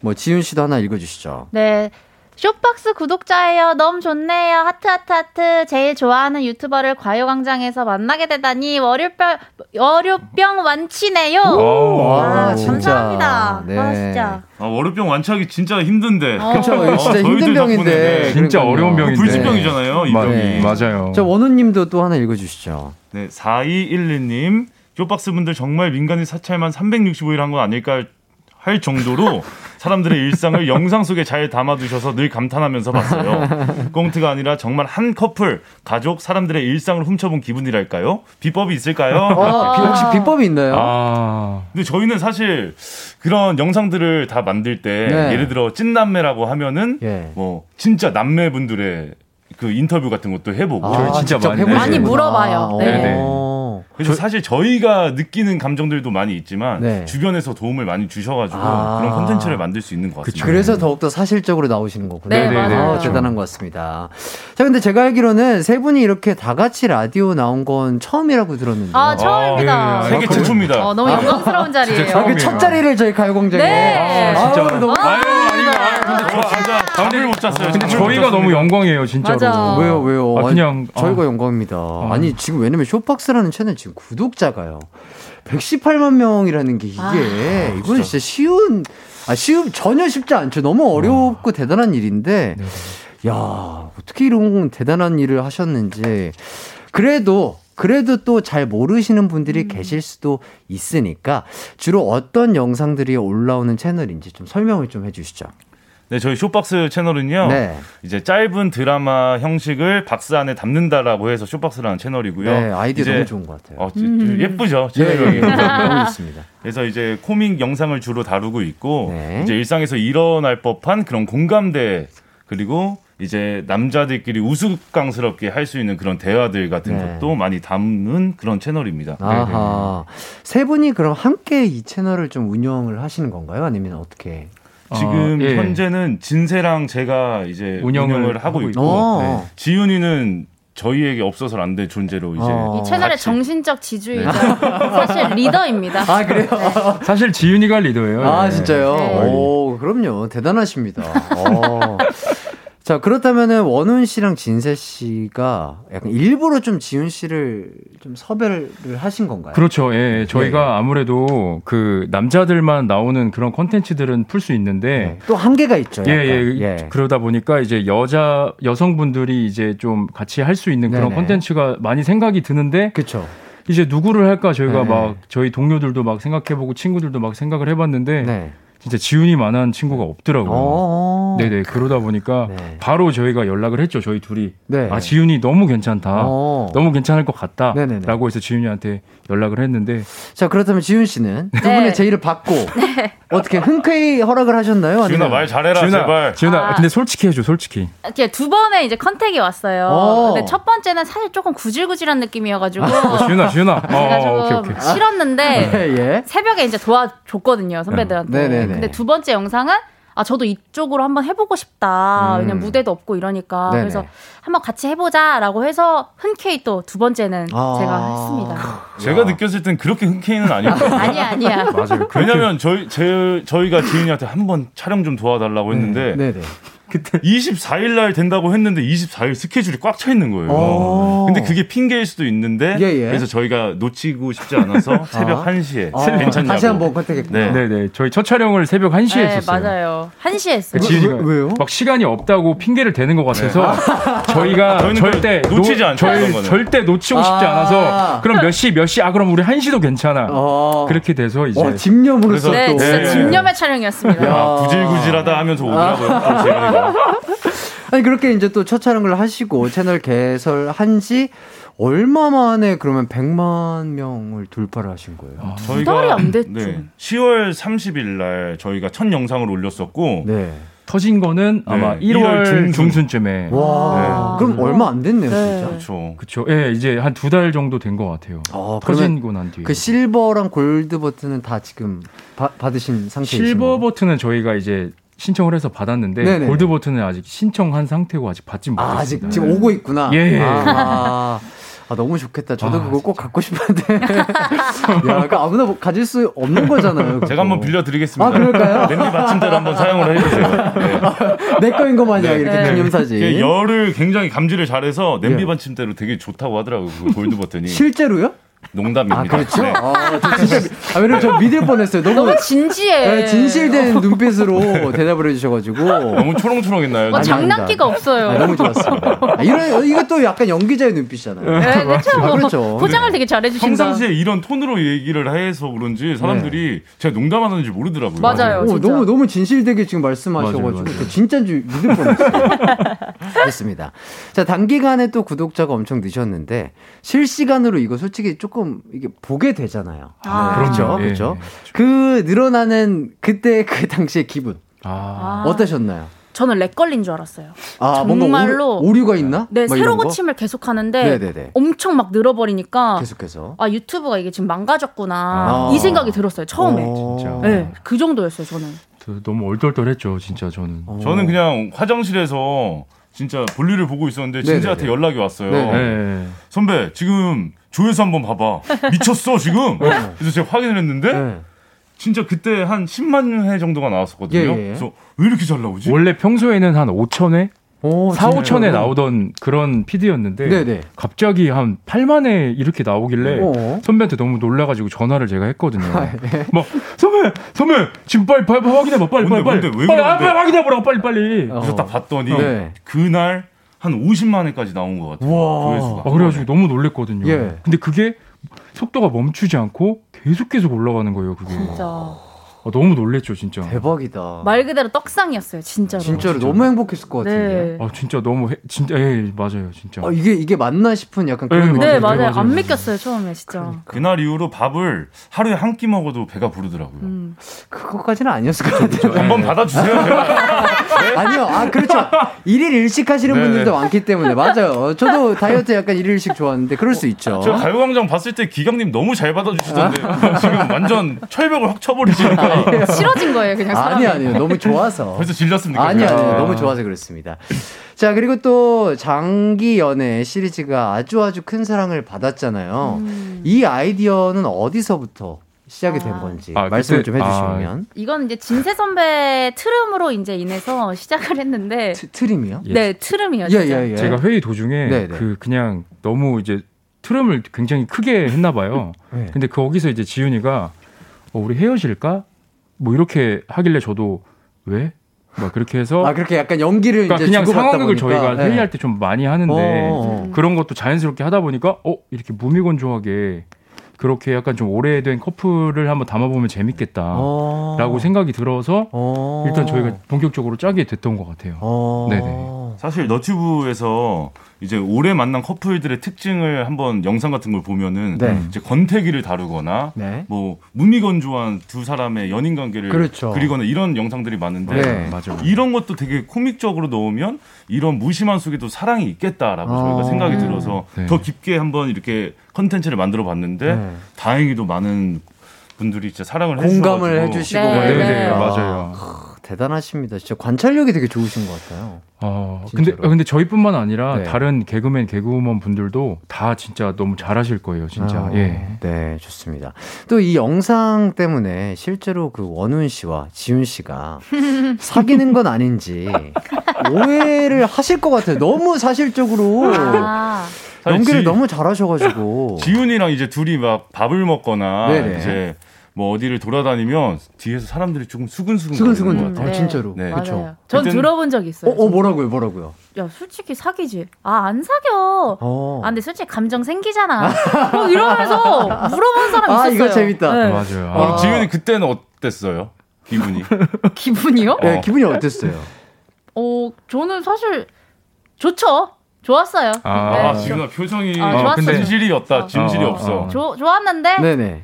뭐, 지윤 씨도 하나 읽어주시죠. 네. 쇼박스 구독자예요. 너무 좋네요. 하트 하트 하트. 제일 좋아하는 유튜버를 가요광장에서 만나게 되다니 월요병 월요병 완치네요. 오. 아, 와, 진짜. 감사합니다. 네. 아 진짜. 아, 월요병 완치하기 진짜 힘든데. 어. 이거 진짜 어, 힘든 병인데. 네. 진짜 그러니까요. 어려운 병인데. 불치병이잖아요, 이 마- 병이. 네. 맞아요. 저 원우님도 또 하나 읽어주시죠. 네, 4212님. 쇼박스 분들 정말 민간인 사찰만 365일 한 건 아닐까 할 정도로 사람들의 일상을 영상 속에 잘 담아두셔서 늘 감탄하면서 봤어요. 꽁트가 아니라 정말 한 커플, 가족, 사람들의 일상을 훔쳐본 기분이랄까요? 비법이 있을까요? 어, 비- 혹시 비법이 있나요? 아, 근데 저희는 사실 그런 영상들을 다 만들 때 네. 예를 들어 찐남매라고 하면은 예. 뭐 진짜 남매분들의 그 인터뷰 같은 것도 해보고 저희 진짜 직접 많이 해보시는구나. 많이 물어봐요. 네. 네. 어. 그래서 사실 저희가 느끼는 감정들도 많이 있지만 네. 주변에서 도움을 많이 주셔가지고 아. 그런 콘텐츠를 만들 수 있는 것 같습니다. 그래서 더욱더 사실적으로 나오시는 거군요. 네, 맞아요. 아, 그렇죠. 대단한 것 같습니다. 자, 근데 제가 알기로는 세 분이 이렇게 다 같이 라디오 나온 건 처음이라고 들었는데. 아 처음입니다. 아, 네. 세계 아, 최초입니다. 어, 너무 영광스러운 자리예요. 아, 그첫 자리를 저희 가요공장에. 네. 아, 진짜. 너무 아유, 아닙니다. 아유, 근데 저 진짜 잠을 못 잤어요. 근데 저희가 너무 잤습니다. 영광이에요, 진짜로. 맞아. 왜요, 왜요? 아, 아니, 그냥, 저희가 아. 영광입니다. 아니, 지금 왜냐면 쇼박스라는 채널 지금 구독자가요. 118만 명이라는 게 이게, 아, 이건 진짜 쉬운, 아, 쉬운, 전혀 쉽지 않죠. 너무 어렵고 대단한 일인데, 야 어떻게 이런 대단한 일을 하셨는지. 그래도, 그래도 또 잘 모르시는 분들이 계실 수도 있으니까 주로 어떤 영상들이 올라오는 채널인지 좀 설명을 좀 해주시죠. 네, 저희 쇼박스 채널은요. 네. 이제 짧은 드라마 형식을 박스 안에 담는다라고 해서 쇼박스라는 채널이고요. 네, 아이디어 너무 좋은 것 같아요. 어, 지- 지- 예쁘죠? 예, 채널명이. 예, 너무 좋습니다. 그래서 이제 코믹 영상을 주로 다루고 있고 네. 이제 일상에서 일어날 법한 그런 공감대 그리고 이제 남자들끼리 우스꽝스럽게 할 수 있는 그런 대화들 같은 네. 것도 많이 담는 그런 채널입니다. 아하. 세 분이 그럼 함께 이 채널을 좀 운영을 하시는 건가요? 아니면 어떻게? 지금 어, 예. 현재는 진세랑 제가 이제 운영을 운영을, 하고 하고 있고 어. 네. 지윤이는 저희에게 없어서는 안 될 존재로 이제 어. 이 채널의 같이. 정신적 지주이자 사실 리더입니다. 아, 그래요? 사실 지윤이가 리더예요. 아, 예. 진짜요? 네. 오, 그럼요. 대단하십니다. 어. 자, 그렇다면은 원훈 씨랑 진세 씨가 약간 일부러 좀 지훈 씨를 좀 섭외를 하신 건가요? 그렇죠. 예, 저희가 아무래도 그 남자들만 나오는 그런 컨텐츠들은 풀 수 있는데 네. 또 한계가 있죠. 예, 약간. 예, 그러다 보니까 이제 여자 여성분들이 이제 좀 같이 할 수 있는 그런 네네. 컨텐츠가 많이 생각이 드는데 그렇죠. 이제 누구를 할까 저희가 네. 막 저희 동료들도 막 생각해보고 친구들도 막 생각을 해봤는데 네. 진짜 지윤이 만한 친구가 없더라고요. 어. 네네 그러다 보니까 네. 바로 저희가 연락을 했죠 저희 둘이 네. 아 지윤이 너무 괜찮다 어. 너무 괜찮을 것. 같다라고 해서 지윤이한테 연락을 했는데 자, 그렇다면 지훈 씨는 두 네. 분의 제의를 받고 어떻게 흔쾌히 허락을 하셨나요? 지윤아 아니면 말 잘해라 지훈아 제발. 지훈아 아. 근데 솔직히 해줘 솔직히 이렇게 두 번의 이제 컨택이 왔어요. 어. 근데 첫 번째는 사실 조금 구질구질한 느낌이어가지고 어, 지훈아 지훈아 제가 어, 조금 오케이 오케이 싫었는데 예, 예. 새벽에 이제 도와줬거든요 선배들한테. 네네네. 근데 두 번째 영상은 아 저도 이쪽으로 한번 해보고 싶다. 음. 왜냐면 무대도 없고 이러니까 네네. 그래서 한번 같이 해보자라고 해서 흔쾌히 또 두 번째는 아. 제가 했습니다. 제가 느꼈을 땐 그렇게 흔쾌히는 아니었거든요. 아니야 아니야. 맞아요 왜냐면 저희 제 저희가 지윤이한테 한번 촬영 좀 도와달라고 했는데 네, 네. 24일 날 된다고 했는데 24일 스케줄이 꽉 차 있는 거예요. 어. 근데 그게 핑계일 수도 있는데 예, 예. 그래서 저희가 놓치고 싶지 않아서 새벽 아. 1시에 아, 괜찮냐고. 다시 한번 컨택했구나. 네. 네네 저희 첫 촬영을 새벽 1시에 네 했었어요 맞아요. 한 시에 했어요. 그 지은이가 왜- 왜요? 막 시간이 없다고 핑계를 대는 것 같아서 저희가 저희는 절대 놓치지 않죠, 저희. 절대 놓치고 싶지 아. 않아서 그럼 몇 시 몇 시 아 그럼 우리 1시도 괜찮아 어. 그렇게 돼서 이제 어, 집념으로서 그래서- 네 또. 진짜 네. 집념의 촬영이었습니다. 아, 구질구질하다 하면서 오더라고요. 아니 그렇게 이제 또 첫 촬영을 하시고 채널 개설한 지 얼마 만에 그러면 100만 명을 돌파를 하신 거예요? 저희가 달이 안 됐죠. 네, 10월 30일 날 저희가 첫 영상을 올렸었고 네. 터진 거는 아마 네, 1월 1월 중순. 중순. 쯤에 와. 네. 그럼 얼마 안 됐네요, 네. 진짜. 그렇죠. 그쵸 예 이제 한 두 달 정도 된 것 같아요 어, 그러면 터진고 난 뒤에 그 실버랑 골드 버튼은 다 지금 바- 받으신 상태이신 실버? 버튼은 저희가 이제 신청을 해서 받았는데 네네. 골드 버튼은 아직 신청한 상태고 아직 받지 아, 못했습니다. 아직 지금 오고 있구나. 예. 아, 아, 너무 좋겠다. 저도 아, 그거 꼭 갖고 싶은데. 야, 그 아무나 뭐 가질 수 없는 거잖아요. 그거. 제가 한번 빌려드리겠습니다. 아, 그럴까요? 냄비 받침대로 한번 사용을 해주세요. 네. 내 거인 거 마냥 네. 이렇게 네. 기념사진. 열을 굉장히 감지를 잘해서 냄비 예. 받침대로 되게 좋다고 하더라고요. 그 골드 버튼이. 실제로요? 농담입니다. 아, 그렇죠? 네. 아, 저 진짜, 미- 아, 왜냐면 저 믿을 뻔했어요. 너무, 너무 진지해. 네, 진실된 눈빛으로 대답을 해주셔가지고. 너무 초롱초롱했나요? 뭐 아니, 장난기가 없어요. 아, 너무 좋았습니다. 아, 이런, 이것도 약간 연기자의 눈빛이잖아요. 네, 그렇죠. 아, 그렇죠. 포장을 되게 잘해주신다. 평상시에 이런 톤으로 얘기를 해서 그렇지 사람들이 제가 농담하는지 모르더라고요. 맞아요. 오, 진짜. 너무 너무 진실되게 지금 말씀하셔가지고 맞아요, 맞아요. 저 진짜인 줄 믿을 뻔했어요. 됐습니다. 자 단기간에 또 구독자가 엄청 늦었는데 실시간으로 이거 솔직히 조금 이게 보게 되잖아요. 아. 그렇죠, 그럼요. 예, 그렇죠. 예. 그 늘어나는 그때 그 당시의 기분 아, 아. 어떠셨나요? 저는 렉 걸린 줄 알았어요. 아 뭔가 정말로. 오류, 오류가 있나? 네, 막 새로? 고침을 계속 하는데 네네네. 엄청 막 늘어버리니까 계속해서. 아 유튜브가 이게 지금 망가졌구나 아. 이 생각이 들었어요 처음에. 어. 진짜. 네, 그 정도였어요 저는. 저 너무 얼떨떨했죠 진짜 저는. 어. 저는 그냥 화장실에서 진짜 볼일을 보고 있었는데 진지한테. 연락이 왔어요. 네네. 네. 선배 지금 조회수 한번 봐봐. 미쳤어 지금. 그래서 제가 확인을 했는데 네. 진짜 그때 한 10만 회 정도가 나왔었거든요. 예, 예. 그래서 왜 이렇게 잘 나오지? 원래 평소에는 한 5천 회, 오, 4, 진짜요? 5천 회 나오던 그런 PD였는데 네네. 갑자기 한 8만 회 이렇게 나오길래 어. 선배한테 너무 놀라가지고 전화를 제가 했거든요. 아, 네. 막 선배, 선배 지금 빨리 빨리 확인해봐, 빨리 뭔데, 빨리 뭔데? 빨리, 왜 빨리, 빨리 확인해보라고 빨리 빨리. 어. 그래서 딱 봤더니 네. 그날 한 50만 회까지 나온 것 같아요. 우와. 조회수가. 아, 그래가지고 너무 놀랬거든요. 예. 근데 그게 속도가 멈추지 않고 계속 계속 올라가는 거예요. 그게. 진짜. 어, 너무 놀랬죠, 진짜. 대박이다. 말 그대로 떡상이었어요, 진짜로. 진짜로 너무 행복했을 것 같은데. 네. 아, 진짜 너무 해, 진짜 예, 맞아요, 진짜. 어, 이게 이게 맞나 싶은 약간 네, 그런 네, 느낌. 맞아요. 맞아요. 안 믿겼어요, 처음에, 진짜. 그날 이후로 밥을 하루에 한 끼 먹어도 배가 부르더라고요. 음. 그것까지는 아니었을 것 같아요. 한번 받아주세요. 아니요, 아 그렇죠. 일일 일식 하시는 네, 분들도 네. 많기 때문에 맞아요. 저도 다이어트 약간 일일 일식 좋아하는데 그럴 수 있죠. 저 가요광장 봤을 때 기강님 너무 잘 받아주시던데 지금 완전 철벽을 확 쳐버리시 니까 싫어진 거예요, 그냥 사람이. 아니 아니요, 너무 좋아서. 벌써 질렸습니까? 아니? 아니요, 너무 좋아서 그렇습니다. 자 그리고 또 장기 연애 시리즈가 아주 아주 큰 사랑을 받았잖아요. 음. 이 아이디어는 어디서부터 시작이 된 아. 건지 아, 말씀을 그때- 좀 해주시면. 이건 이제 진세 선배 트름으로 이제 인해서 시작을 했는데. 트, 트림이요? 예. 네, 트름이요. 예. 예, 예. 제가 회의 도중에 네, 네. 그 그냥 너무 이제 트럼을 굉장히 크게 했나 봐요. 네. 근데 거기서 이제 지윤이가 어, 우리 헤어질까? 뭐 이렇게 하길래 저도 왜? 막 그렇게 해서 아 그렇게 약간 연기를 그러니까 그냥 상황극을. 저희가 네. 회의할 때 좀 많이 하는데 어. 그런 것도 자연스럽게 하다 보니까 어 이렇게 무미건조하게 그렇게 약간 좀 오래된 커플을 한번 담아보면 재밌겠다라고 어. 생각이 들어서 어. 일단 저희가 본격적으로 짜게 됐던 것 같아요. 어. 네네. 사실 너튜브에서 이제 오래 만난 커플들의 특징을 한번 영상 같은 걸 보면은 네. 이제 권태기를 다루거나 네. 뭐 무미건조한 두 사람의 연인 관계를 그렇죠. 그리거나 이런 영상들이 많은데 네. 맞아요. 이런 것도 되게 코믹적으로 넣으면 이런 무심한 속에도 사랑이 있겠다라고 아. 저희가 생각이 들어서 네. 더 깊게 한번 이렇게 컨텐츠를 만들어 봤는데 네. 다행히도 많은 분들이 진짜 사랑을 공감을 해주셔가지고 해주시고 네, 막 네. 네, 맞아요. 크, 대단하십니다. 진짜 관찰력이 되게 좋으신 것 같아요. 어, 근데 진짜로. 근데 저희뿐만 아니라 네. 다른 개그맨 개그우먼 분들도 다 진짜 너무 잘하실 거예요, 진짜. 아, 예. 네, 좋습니다. 또 이 영상 때문에 실제로 그 원훈 씨와 지훈 씨가 사귀는 건 아닌지 오해를 하실 것 같아요. 너무 사실적으로 아, 연기를 지- 너무 잘하셔가지고. 지훈이랑 이제 둘이 막 밥을 먹거나 네네. 이제 뭐 어디를 돌아다니면 뒤에서 사람들이 조금 수근수근 수근수근. 거리는 것 아, 같아요. 진짜로. 네. 그쵸. 전 그땐- 들어본 적 어, 있어요. 어, 뭐라고요, 뭐라고요? 야, 솔직히 사귀지. 아, 안 사겨. 어. 아, 근데 솔직히 감정 생기잖아. 뭐 이러면서 물어본 사람 아, 있었어요. 이거 재밌다. 네. 맞아요. 그럼 아. 지훈이 그때는 어땠어요? 기분이? 기분이요? 네, 어. 기분이 어땠어요? 어, 저는 사실 좋죠. 좋았어요. 아, 네. 아, 지훈아 표정이 아, 좋았어요. 근데- 진실이 없다. 진실이 어, 어, 없어. 어. 좋 좋았는데 네네.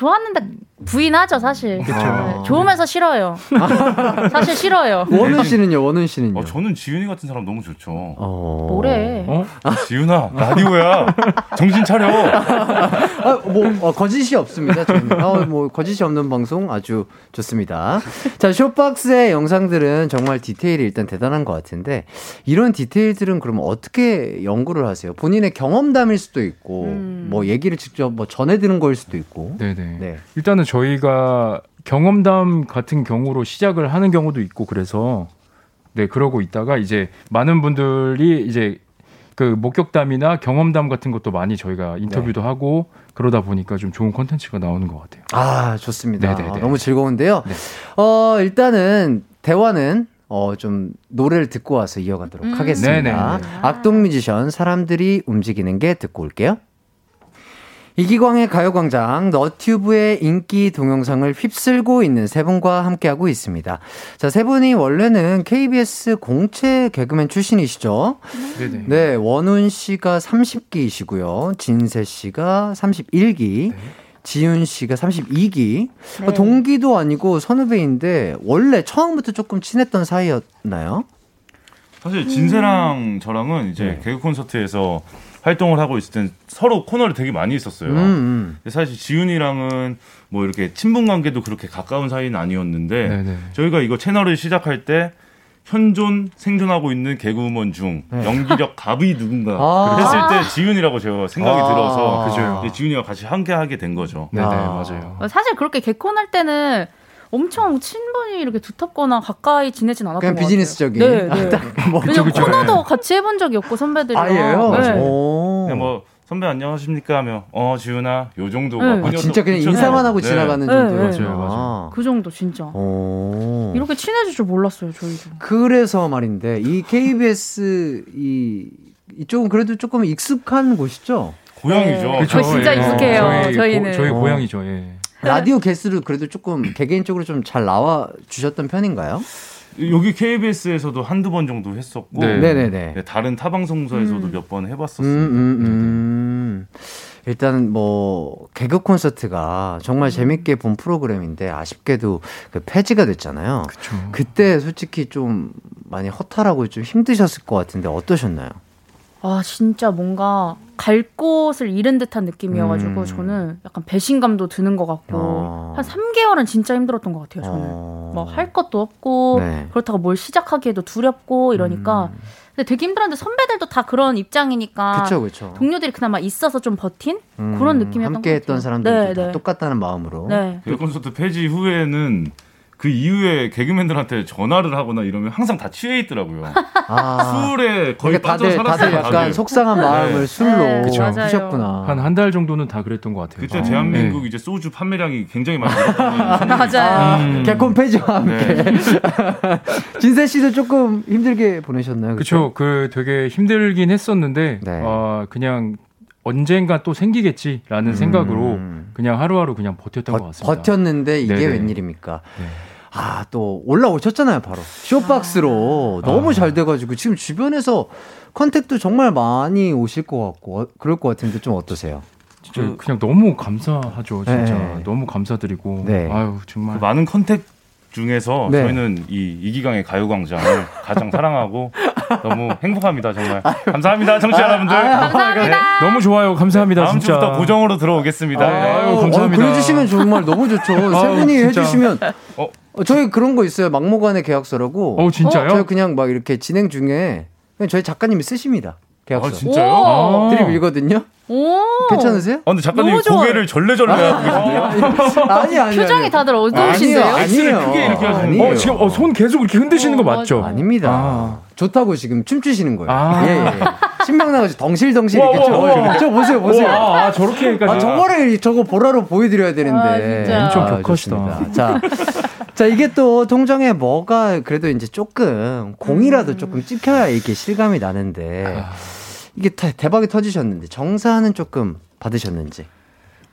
좋았는데 부인하죠 사실. 네, 좋으면서 싫어요. 사실 싫어요. 원훈 씨는요, 원훈 씨는요? 어, 저는 지훈이 같은 사람 너무 좋죠. 어. 뭐래? 어? 지훈아, 라디오야. 정신 차려. 아, 뭐, 어, 거짓이 없습니다. 저희는. 어, 뭐, 거짓이 없는 방송 아주 좋습니다. 자, 쇼박스의 영상들은 정말 디테일이 일단 대단한 것 같은데, 이런 디테일들은 그러면 어떻게 연구를 하세요? 본인의 경험담일 수도 있고, 음. 뭐, 얘기를 직접 뭐 전해 들은 거일 수도 있고. 네네. 네. 일단은 저희가 경험담 같은 경우로 시작을 하는 경우도 있고 그래서 네 그러고 있다가 이제 많은 분들이 이제 그 목격담이나 경험담 같은 것도 많이 저희가 인터뷰도 하고 그러다 보니까 좀 좋은 컨텐츠가 나오는 것 같아요. 아, 좋습니다. 네네네. 아, 너무 즐거운데요. 네. 어, 일단은 대화는 어, 좀 노래를 듣고 와서 이어가도록 음. 하겠습니다. 네네네. 악동 뮤지션 사람들이 움직이는 게 듣고 올게요. 이기광의 가요광장 너튜브의 인기 동영상을 휩쓸고 있는 세 분과 함께하고 있습니다. 자, 세 분이 원래는 KBS 공채 개그맨 출신이시죠? 네네. 네, 원훈 씨가 30기이시고요. 진세 씨가 31기. 지윤 씨가 32기. 네. 동기도 아니고 선후배인데 원래 처음부터 조금 친했던 사이였나요? 사실 진세랑 저랑은 이제 네. 개그 콘서트에서 활동을 하고 있을 땐 서로 코너를 되게 많이 했었어요. 음, 음. 사실 지훈이랑은 뭐 이렇게 친분 관계도 그렇게 가까운 사이는 아니었는데 네네. 저희가 이거 채널을 시작할 때 현존 생존하고 있는 개그우먼 중 네. 연기력 갑이 누군가 아. 했을 때 지훈이라고 제가 생각이 아. 들어서 그죠. 이제 지훈이와 같이 함께 하게 된 거죠. 네네 아. 맞아요. 어, 사실 그렇게 개콘할 때는 엄청 친분이 이렇게 두텁거나 가까이 지내진 않았던 그냥 것 비즈니스적인. 같아요. 네, 네. 뭐, 왜냐면 그쵸. 코너도 같이 해본 적이 없고 선배들이랑. 아예요? 네. 뭐 선배 안녕하십니까 하며 어 지훈아 요 정도가 네. 아, 진짜 그냥? 인사만 하고 네. 지나가는 네, 정도였구나. 맞아요, 맞아요. 그 정도 진짜. 오. 이렇게 친해질 줄 몰랐어요 저희도. 그래서 말인데 이 KBS 이 이쪽은 그래도 조금 익숙한 곳이죠. 고향이죠. 네. 그쵸. 진짜 예. 익숙해요, 저희 저희는. 고, 저희 어. 고향이죠. 예. 라디오 게스트로 그래도 조금 개개인적으로 좀 잘 나와 주셨던 편인가요? 여기 KBS에서도 한두 번 정도 했었고 네. 네네네. 네, 다른 타 방송사에서도 음. 몇번 음, 해봤었습니다. 음, 음. 일단 뭐 개그 콘서트가 정말 재밌게 본 프로그램인데 아쉽게도 그 폐지가 됐잖아요. 그쵸. 그때 솔직히 좀 많이 허탈하고 좀 힘드셨을 것 같은데 어떠셨나요? 아 진짜 뭔가 갈 곳을 잃은 듯한 느낌이어가지고 음. 저는 약간 배신감도 드는 것 같고 어. 한 3개월은 진짜 힘들었던 것 같아요. 저는 어. 뭐할 것도 없고 네. 그렇다고 뭘 시작하기에도 두렵고 이러니까 음. 근데 되게 힘들었는데 선배들도 다 그런 입장이니까 그쵸 그쵸. 동료들이 그나마 있어서 좀 버틴 음, 그런 느낌이었던 함께 것 했던 같아요. 사람들도 네, 다 네. 똑같다는 마음으로. 네. 그 콘서트 폐지 후에는 그 이후에 개그맨들한테 전화를 하거나 이러면 항상 다 취해 있더라고요. 아. 술에 거의 그러니까 빠져 다들 살았어요. 다들 약간 다들. 속상한 마음을 네. 술로 네, 그쵸. 맞아요. 푸셨구나. 한 한 달 정도는 다 그랬던 것 같아요. 그때 아, 대한민국 네. 이제 소주 판매량이 굉장히 많이. 맞아요. 음. 개콘 폐지와 함께. 네. 진세 씨도 조금 힘들게 보내셨나요? 그쵸. 그 되게 힘들긴 했었는데, 네. 어, 그냥 언젠가 또 생기겠지라는 생각으로 그냥 하루하루 그냥 버텼던 것 버, 같습니다. 버텼는데 이게 네네. 웬일입니까? 네. 아, 또 올라오셨잖아요, 바로. 쇼박스로. 너무 아. 잘 돼가지고 지금 주변에서 contact도 정말 많이 오실 것 같고, 어, 그럴 것 같은데 좀 어떠세요? 진짜 그냥 너무 감사하죠. 진짜 네. 너무 감사드리고. 네. 아유 그 정말. 많은 contact 중에서 네. 저희는 이 이기광의 가요광장을 가장 사랑하고 너무 행복합니다 정말 감사합니다 청취자 여러분들 감사합니다. 너무 좋아요. 감사합니다. 다음 진짜. 주부터 고정으로 들어오겠습니다 아유, 네. 감사합니다. 어, 그래주시면 정말 너무 좋죠. 세 아유, 분이 진짜. 해주시면. 어? 어, 저희 그런 거 있어요. 막무가내 계약서라고. 어 진짜요? 저희 그냥 막 이렇게 진행 중에 저희 작가님이 쓰십니다. 계약서. 아 진짜요? 오. 아. 드립 읽거든요. 오. 괜찮으세요? 아, 근데 작가님. 고개를 절레절레 하고 계신데요? 아니, 아니. 표정이 다들 어두우신데요? 아니에요. 아니에요. 크게 이렇게 하시는. 어 지금 어, 손 계속 이렇게 흔드시는 거 어, 맞죠? 아닙니다. 아. 좋다고 지금 춤추시는 거예요. 아. 예, 예. 신명 나가지고 덩실덩실 이렇게 저. 저 보세요, 보세요. 우와, 아, 저렇게까지. 아, 저거를 저거 보라로 보여드려야 되는데. 아. 엄청 아, 격하시다. 자, 자, 이게 또 통정에 뭐가 그래도 이제 조금 공이라도 조금 찍혀야 이게 실감이 나는데 이게 다- 대박이 터지셨는데 정사는 조금 받으셨는지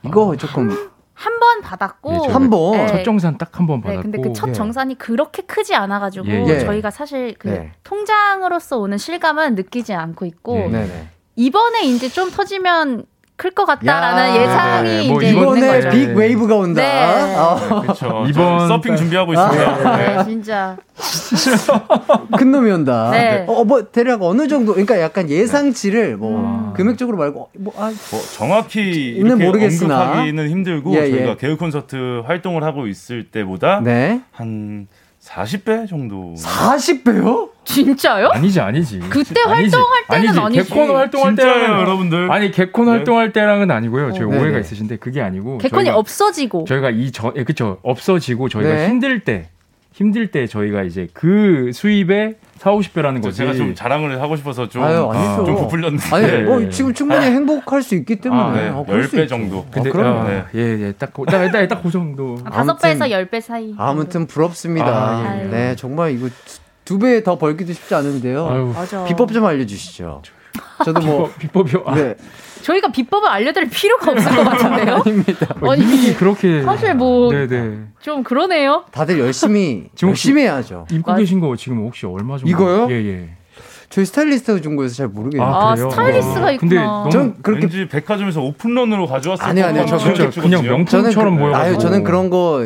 이거 조금 한 번 받았고 예, 저희가 한 번. 네. 첫 정산 딱 한번 네, 받았고. 근데 그첫 예. 정산이 그렇게 크지 않아 가지고 예, 예. 저희가 사실 그 네. 통장으로서 오는 실감은 느끼지 않고 있고 예. 네네. 이번에 이제 좀 터지면 클 것 같다라는 야, 예상이 네네. 뭐 이제 있는 이번에. big wave가 온다. 네. 아, 그렇죠 이번 서핑 달- 준비하고 있습니다 네. 네, 진짜. 큰 놈이 온다. 네. 어, 뭐 대략 어느 정도? 그러니까 약간 예상치를 뭐 음. 금액적으로 말고 뭐 아, 뭐 정확히 이렇게 모르겠으나. 언급하기는 힘들고 예, 예. 저희가 개그 콘서트 활동을 하고 있을 때보다 네. 한 40배 정도 40배요? 진짜요? 아니지 아니지. 그때 아니지. 활동할 때는 아니지. 개콘 활동할 때랑은 여러분들 아니 개콘 네. 활동할 때랑은 아니고요. 저희 어. 오해가 네네. 있으신데 그게 아니고 개콘이 저희가- 없어지고. 저희가 이전 예, 그쵸 없어지고 저희가 네. 힘들 때 힘들 때 저희가 이제 그 수입에 4, 50 배라는 거지. 제가 좀 자랑을 하고 싶어서 좀, 아유, 아니죠. 좀 부풀렸는데 아니, 네. 뭐 지금 충분히 행복할 수 있기 때문에 아, 네. 어, 그럴 수 10배 있죠. 정도. 근데 아, 그럼 네. 예 예 딱 딱딱그 정도. 다섯 아무튼- 배에서 열배 사이. 아무튼 부럽습니다. 아, 예. 네, 정말 이거 두 배 더 벌기도 쉽지 않은데요. 아유 맞아. 비법 좀 알려주시죠. 저도 뭐, 비법. 아, 네, 저희가 비법을 알려드릴 필요가 없을 것 같은데요? 아닙니다. 어, 아니, 이미 그렇게 사실 뭐- 좀 그러네요. 다들 열심히 지금 열심히 해야죠. 입고 맞- 계신 거 지금 혹시 얼마 정도? 이거요? 예예. 저희 스타일리스트가 준 거여서 잘 모르겠는데. 아, 그래요? 스타일리스트가 어. 있구나. 전 그렇게 왠지 백화점에서 오픈런으로 가져왔을 아니요, 아니요. 저 진짜 그냥 찍었지요. 명품 저는 처럼 그, 보여가지고. 아유, 저는 그런 거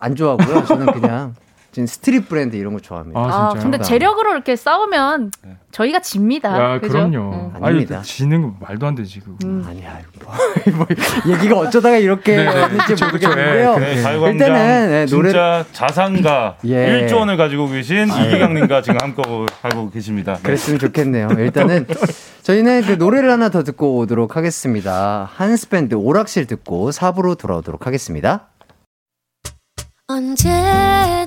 안 좋아하고요. 저는 그냥 지금 street 브랜드 이런 거 좋아합니다. 아, 아, 진짜요? 근데 재력으로 이렇게 싸우면 저희가 집니다. 야, 그죠? 그럼요. 응. 아유, 아닙니다. 지는 거 말도 안 되지 그. 음. 아니야, 뭐, 뭐, 얘기가 어쩌다가 이렇게 네, 네. 그쵸. 모르겠는데요. 예, 네, 일단은, 네, 노래- 진짜 자산가 예. 1조 원을 가지고 계신 이기강님과 지금 함께 하고 계십니다. 네. 그랬으면 좋겠네요. 일단은 저희는 그 노래를 하나 더 듣고 오도록 하겠습니다. 한스밴드 오락실 듣고 4부로 돌아오도록 하겠습니다. 언제나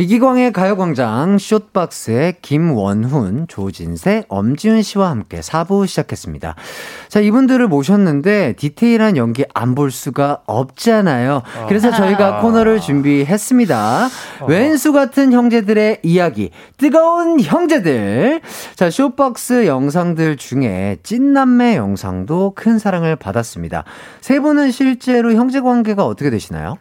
이기광의 가요광장 숏박스의 김원훈, 조진세, 엄지훈 씨와 함께 4부 시작했습니다. 자, 이분들을 모셨는데 디테일한 연기 안 볼 수가 없잖아요. 그래서 저희가 코너를 준비했습니다. 왼수 같은 형제들의 이야기, 뜨거운 형제들. 자, 숏박스 영상들 중에 찐남매 영상도 큰 사랑을 받았습니다. 세 분은 실제로 형제 관계가 어떻게 되시나요?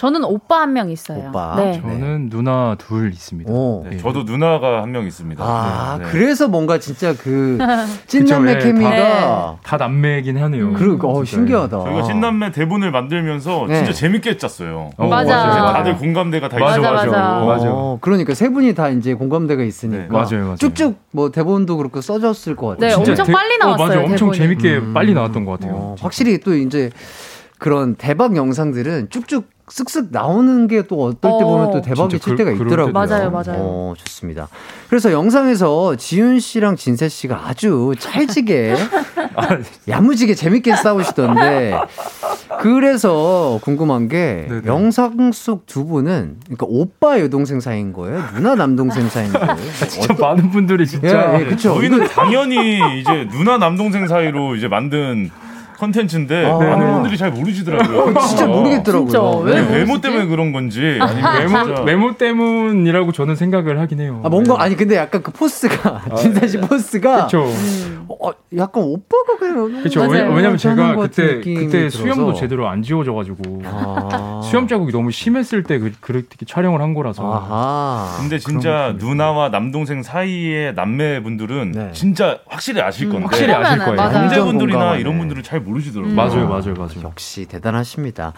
저는 오빠 한 명 있어요. 오빠. 네. 저는 누나 둘 있습니다. 오. 네. 저도 누나가 한 명 있습니다. 아, 네. 그래서 뭔가 진짜 그 찐남매 예, 케미가 다 남매이긴 하네요. 그리고 어, 진짜. 신기하다. 저희가 신남매 대본을 만들면서 네. 진짜 재밌게 짰어요. 어, 맞아. 맞아요. 다들 공감대가 다 맞아, 있어가지고. 맞아. 맞아. 어, 그러니까 세 분이 다 이제 공감대가 있으니까 네, 맞아요, 맞아요. 쭉쭉 뭐 대본도 그렇고 써졌을 것 같아요. 네, 진짜 엄청 대- 빨리 나왔어요, 어, 맞아요. 엄청 대본이. 재밌게 음. 빨리 나왔던 것 같아요. 어, 확실히 또 이제 그런 대박 영상들은 쭉쭉 쓱쓱 나오는 게 또 어떨 때 어. 보면 또 대박이 진짜 칠 그- 때가 있더라고요. 맞아요, 맞아요. 어, 좋습니다. 그래서 영상에서 지윤 씨랑 진세 씨가 아주 찰지게 야무지게 재밌게 싸우시던데 그래서 궁금한 게 네네. 영상 속 두 분은 그러니까 오빠 여동생 사이인 거예요? 누나 남동생 사이인 거예요? 진짜 많은 분들이 진짜 예, 예, 그쵸. 저희는 당연히 이제 누나 남동생 사이로 이제 만든 컨텐츠인데 아. 많은 분들이 잘 모르시더라고요. 진짜 모르겠더라고요. 진짜 왜 모르시지? 외모 때문에 그런 건지 아니면 외모, 외모 때문이라고 저는 생각을 하긴 해요. 아, 뭔가 아니 근데 약간 그 포스가 진세 씨 포스가 그렇죠. 어, 약간 오빠가 그냥 그렇죠. 왜냐면 제가 그때 그때 들어서. 수염도 제대로 안 지워져 가지고 아. 수염 자국이 너무 심했을 때 그, 그렇게 촬영을 한 거라서 아하. 근데 진짜 누나와 남동생 사이의 남매분들은 네. 진짜 확실히 아실 건데 확실히 아실 거예요. 공감하네. 이런 분들은 잘 모르 시더라고요. 음. 맞아요, 맞아요, 맞아요. 역시 대단하십니다.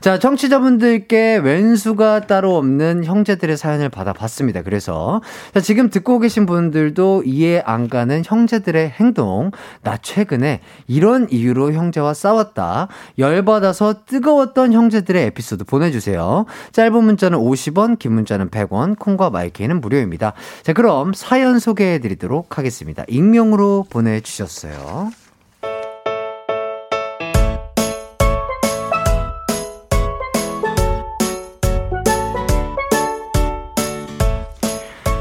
자, 청취자분들께 왼수가 따로 없는 형제들의 사연을 받아봤습니다. 그래서 자, 지금 듣고 계신 분들도 이해 안 가는 형제들의 행동. 나 최근에 이런 이유로 형제와 싸웠다. 열받아서 뜨거웠던 형제들의 에피소드 보내주세요. 짧은 문자는 50원, 긴 문자는 100원, 콩과 마이크는 무료입니다. 자, 그럼 사연 소개해드리도록 하겠습니다. 익명으로 보내주셨어요.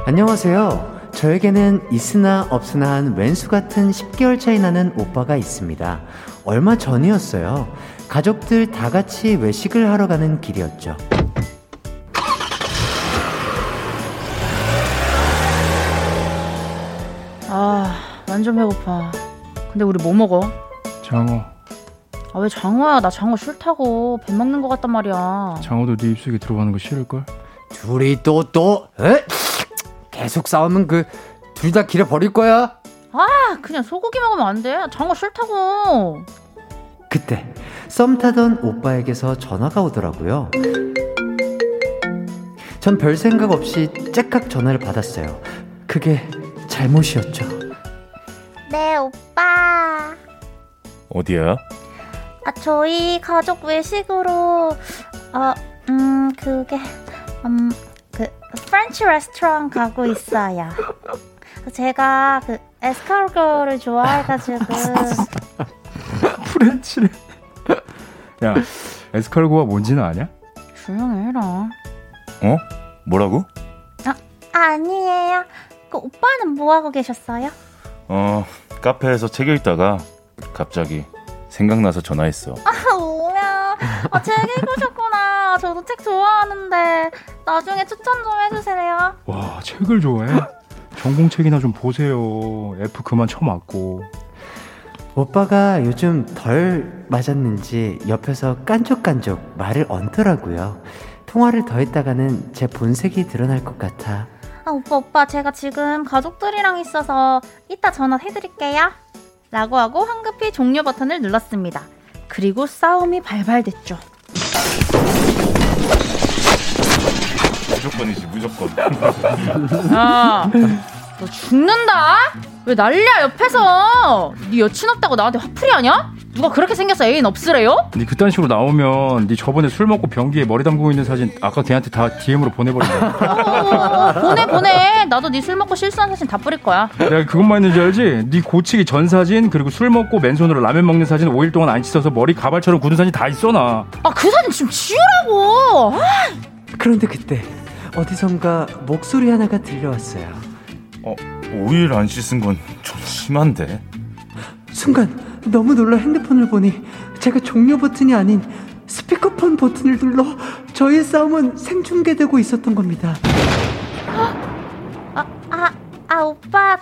안녕하세요. 저에게는 있으나 없으나 한 왼수 같은 10개월 차이 나는 오빠가 있습니다. 얼마 전이었어요. 가족들 다 같이 외식을 하러 가는 길이었죠. 아, 완전 배고파. 근데 우리 뭐 먹어? 장어, 아, 왜 장어야? 나 장어 싫다고. 배 먹는 것 같단 말이야. 장어도 네 입속에 들어가는 거 싫을걸? 둘이 또, 또, 에? 계속 싸우면 그, 둘 다 길에 버릴 거야? 아, 그냥 소고기 먹으면 안 돼. 장어 싫다고. 그때, 썸 타던 오빠에게서 전화가 오더라고요. 전 별 생각 없이 째깍 전화를 받았어요. 그게 잘못이었죠. 네, 오빠. 어디야? 아, 저희 가족 외식으로, 어, 음, 그게, 음, 그, French 레스토랑 가고 있어요. 제가 그, 에스카르고를 좋아해가지고. French래. 야, 에스카르고가 뭔지는 아냐? 조용히 해라. 어? 뭐라고? 아니에요. 그, 오빠는 뭐 하고 계셨어요? 어 카페에서 책 읽다가 갑자기 생각나서 전화했어. 아. 아, 책 읽으셨구나. 저도 책 좋아하는데, 나중에 추천 좀 해주세요. 와, 책을 좋아해? 전공책이나 좀 보세요. F 그만 쳐맞고. 오빠가 요즘 덜 맞았는지 옆에서 깐족깐족 말을 얹더라고요. 통화를 더 했다가는 제 본색이 드러날 것 같아. 아, 오빠, 오빠, 제가 지금 가족들이랑 있어서 이따 전화 해드릴게요. 라고 하고 황급히 종료 버튼을 눌렀습니다. 그리고 싸움이 발발됐죠. 무조건이지 무조건. 야, 너 죽는다? 왜 난리야 옆에서? 네 여친 없다고 나한테 화풀이 하냐? 누가 그렇게 생겨서 애인 없으래요? 니 그딴 식으로 나오면 니 저번에 술 먹고 변기에 머리 담그고 있는 사진 아까 걔한테 다 DM으로 보내버린다. 어, 보내 보내. 나도 네 술 먹고 실수한 사진 다 뿌릴 거야. 내가 그것만 있는 줄 알지? 니 고치기 전 사진 그리고 술 먹고 맨손으로 라면 먹는 사진 5일 동안 안 씻어서 머리 가발처럼 굳은 사진 다 있어 나. 아 그 사진 좀 지우라고. 아, 그런데 그때 어디선가 목소리 하나가 들려왔어요. 어, 오일 안 씻은 건 좀 심한데. 순간 너무 놀라 핸드폰을 보니 제가 종료 버튼이 아닌 스피커폰 버튼을 눌러 저희의 싸움은 생중계되고 있었던 겁니다. 아, 아, 아, 오빠.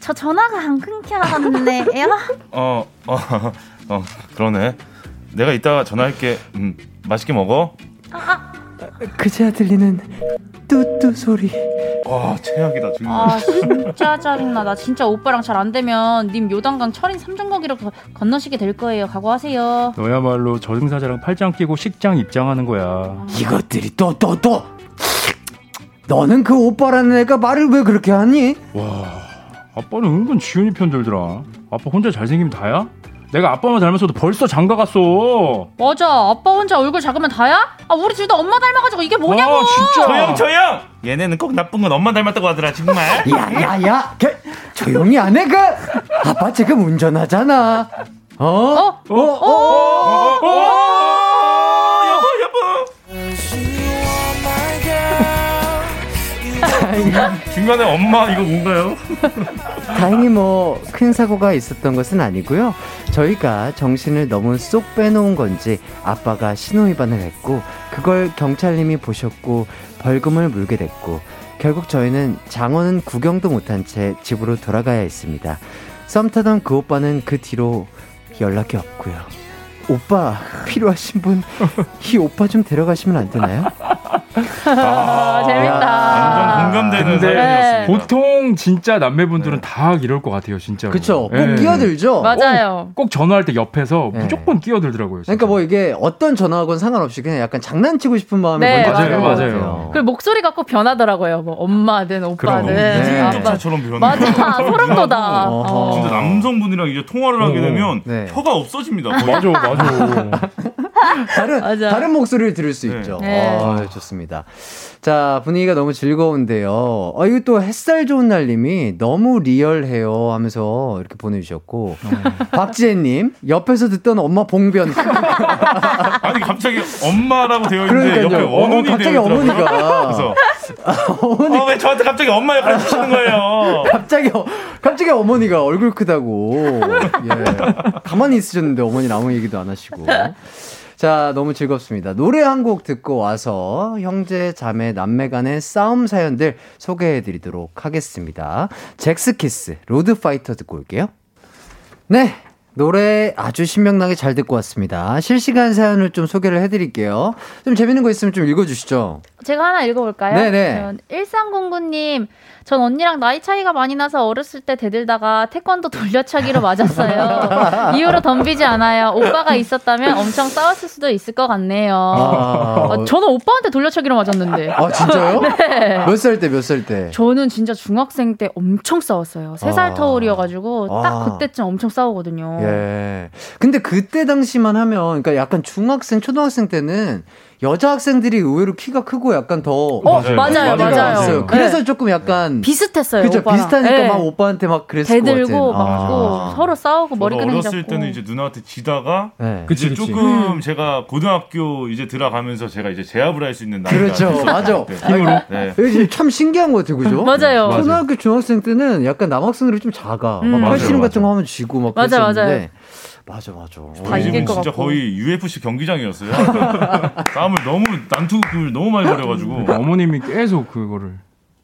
저 전화가 안 끊겨갔네요. 어, 어, 어, 그러네. 내가 이따가 전화할게. 음, 맛있게 먹어. 그제야 들리는 뚜뚜 소리. 와, 최악이다, 정말. 아 진짜 짜증나. 나 진짜 오빠랑 잘 안 되면 님 요단강 철인 삼중거기로 거- 건너시게 될 거예요. 각오하세요. 너야말로 저승사자랑 팔짱 끼고 식장 입장하는 거야. 이것들이 또 또 또. 너는 그 오빠라는 애가 말을 왜 그렇게 하니? 와, 아빠는 은근 지훈이 편 들더라. 아빠 혼자 잘생기면 다야? 내가 아빠만 닮았어도 벌써 장가 갔어. 맞아. 아빠 혼자 얼굴 작으면 다야? 아 우리 둘 다 엄마 닮아가지고 이게 뭐냐고. 아, 진짜. 조용, 조용! 얘네는 꼭 나쁜 건 엄마 닮았다고 하더라, 정말. 야 야야, 조용히 안 해 그. 아빠 지금 운전하잖아. 어? 어? 어? 어? 어, 여보, 중간에 엄마 이거 뭔가요? 다행히 뭐 큰 사고가 있었던 것은 아니고요. 저희가 정신을 너무 쏙 빼놓은 건지 아빠가 신호위반을 했고 그걸 경찰님이 보셨고 벌금을 물게 됐고 결국 저희는 장원은 구경도 못한 채 집으로 돌아가야 했습니다. 썸 타던 그 오빠는 그 뒤로 연락이 없고요. 오빠 필요하신 분 이 오빠 좀 데려가시면 안 되나요? 아, 재밌다. 완전 공감되는 근데 사연이었습니다. 보통 진짜 남매분들은 다 이럴 것 같아요, 진짜로. 그쵸? 꼭 예. 끼어들죠? 맞아요. 꼭 전화할 때 옆에서 네. 무조건 끼어들더라고요. 진짜. 그러니까 뭐 이게 어떤 전화하고는 상관없이 그냥 약간 장난치고 싶은 마음이 네, 먼저 맞아요, 맞아요. 같아요. 그 목소리가 꼭 변하더라고요. 뭐 엄마든 오빠든 네. 아빠. 인증차처럼 변해. 맞아. 소름 돋아. 어. 진짜 남성분이랑 이제 통화를 하게 어, 되면 네. 혀가 없어집니다. 맞아, 맞아. 다른 맞아. 다른 목소리를 들을 수 네. 있죠. 네. 아, 좋습니다. 자 분위기가 너무 즐거운데요. 아 이거 또 햇살 좋은 날님이 너무 리얼해요 하면서 이렇게 보내주셨고 박지혜님 옆에서 듣던 엄마 봉변 아니 갑자기 엄마라고 되어 있는데 옆에 그러니까요. 어머니 어, 갑자기. 어머니가. 그래서 어머니 어, 왜 저한테 갑자기 엄마 역할 주시는 거예요? 갑자기 어- 갑자기 어머니가 얼굴 크다고 예 가만히 있으셨는데 어머니 아무 얘기도 안 하시고 자 너무 즐겁습니다. 노래 한 곡 듣고 와서 형제 자매 남매 간의 싸움 사연들 소개해 드리도록 하겠습니다. 젝스키스 Road Fighter 듣고 올게요. 네 노래 아주 신명나게 잘 듣고 왔습니다 실시간 사연을 좀 소개를 해드릴게요 좀 재밌는 거 있으면 좀 읽어주시죠 제가 하나 읽어볼까요? 네네. 전 1309님, 전 언니랑 나이 차이가 많이 나서 어렸을 때 대들다가 태권도 돌려차기로 맞았어요. 이후로 덤비지 않아요. 오빠가 있었다면 엄청 싸웠을 수도 있을 것 같네요. 아, 아, 저는 오빠한테 돌려차기로 맞았는데. 아 진짜요? 네. 몇 살 때 몇 살 때? 저는 진짜 중학생 때 엄청 싸웠어요. 세살 아. 터울이어가지고 딱 아. 그때쯤 엄청 싸우거든요. 예. 근데 그때 당시만 하면, 그러니까 약간 중학생, 초등학생 때는 여자 학생들이 의외로 키가 크고 약간 더. 어, 맞아요, 맞아요. 맞아요. 있어요. 그래서 네. 조금 약간. 비슷했어요. 그죠 오빠랑. 비슷하니까 네. 막 오빠한테 막 그랬을 것 같은. 대들고 막 아. 서로 싸우고 머리 저도 끄댕이 어렸을 잡고. 때는 이제 누나한테 지다가 네. 그치, 이제 그치. 조금 제가 고등학교 이제 들어가면서 제가 이제 제압을 할 수 있는 나이가 그렇죠. 맞아. 때. 힘으로. 네. 이게 참 신기한 것 같아요, 그죠? 맞아요. 맞아요. 초등학교, 중학생 때는 약간 남학생들이 좀 작아. 음. 막 맞아요, 팔씨름 같은 거 맞아요. 하면 지고 막 맞아, 그랬었는데. 맞아, 맞아. 다 저희 이길 집은 것 진짜 같고. 거의 UFC 경기장이었어요. 싸움을 너무 난투를 너무 많이 벌여가지고 어머님이 계속 그거를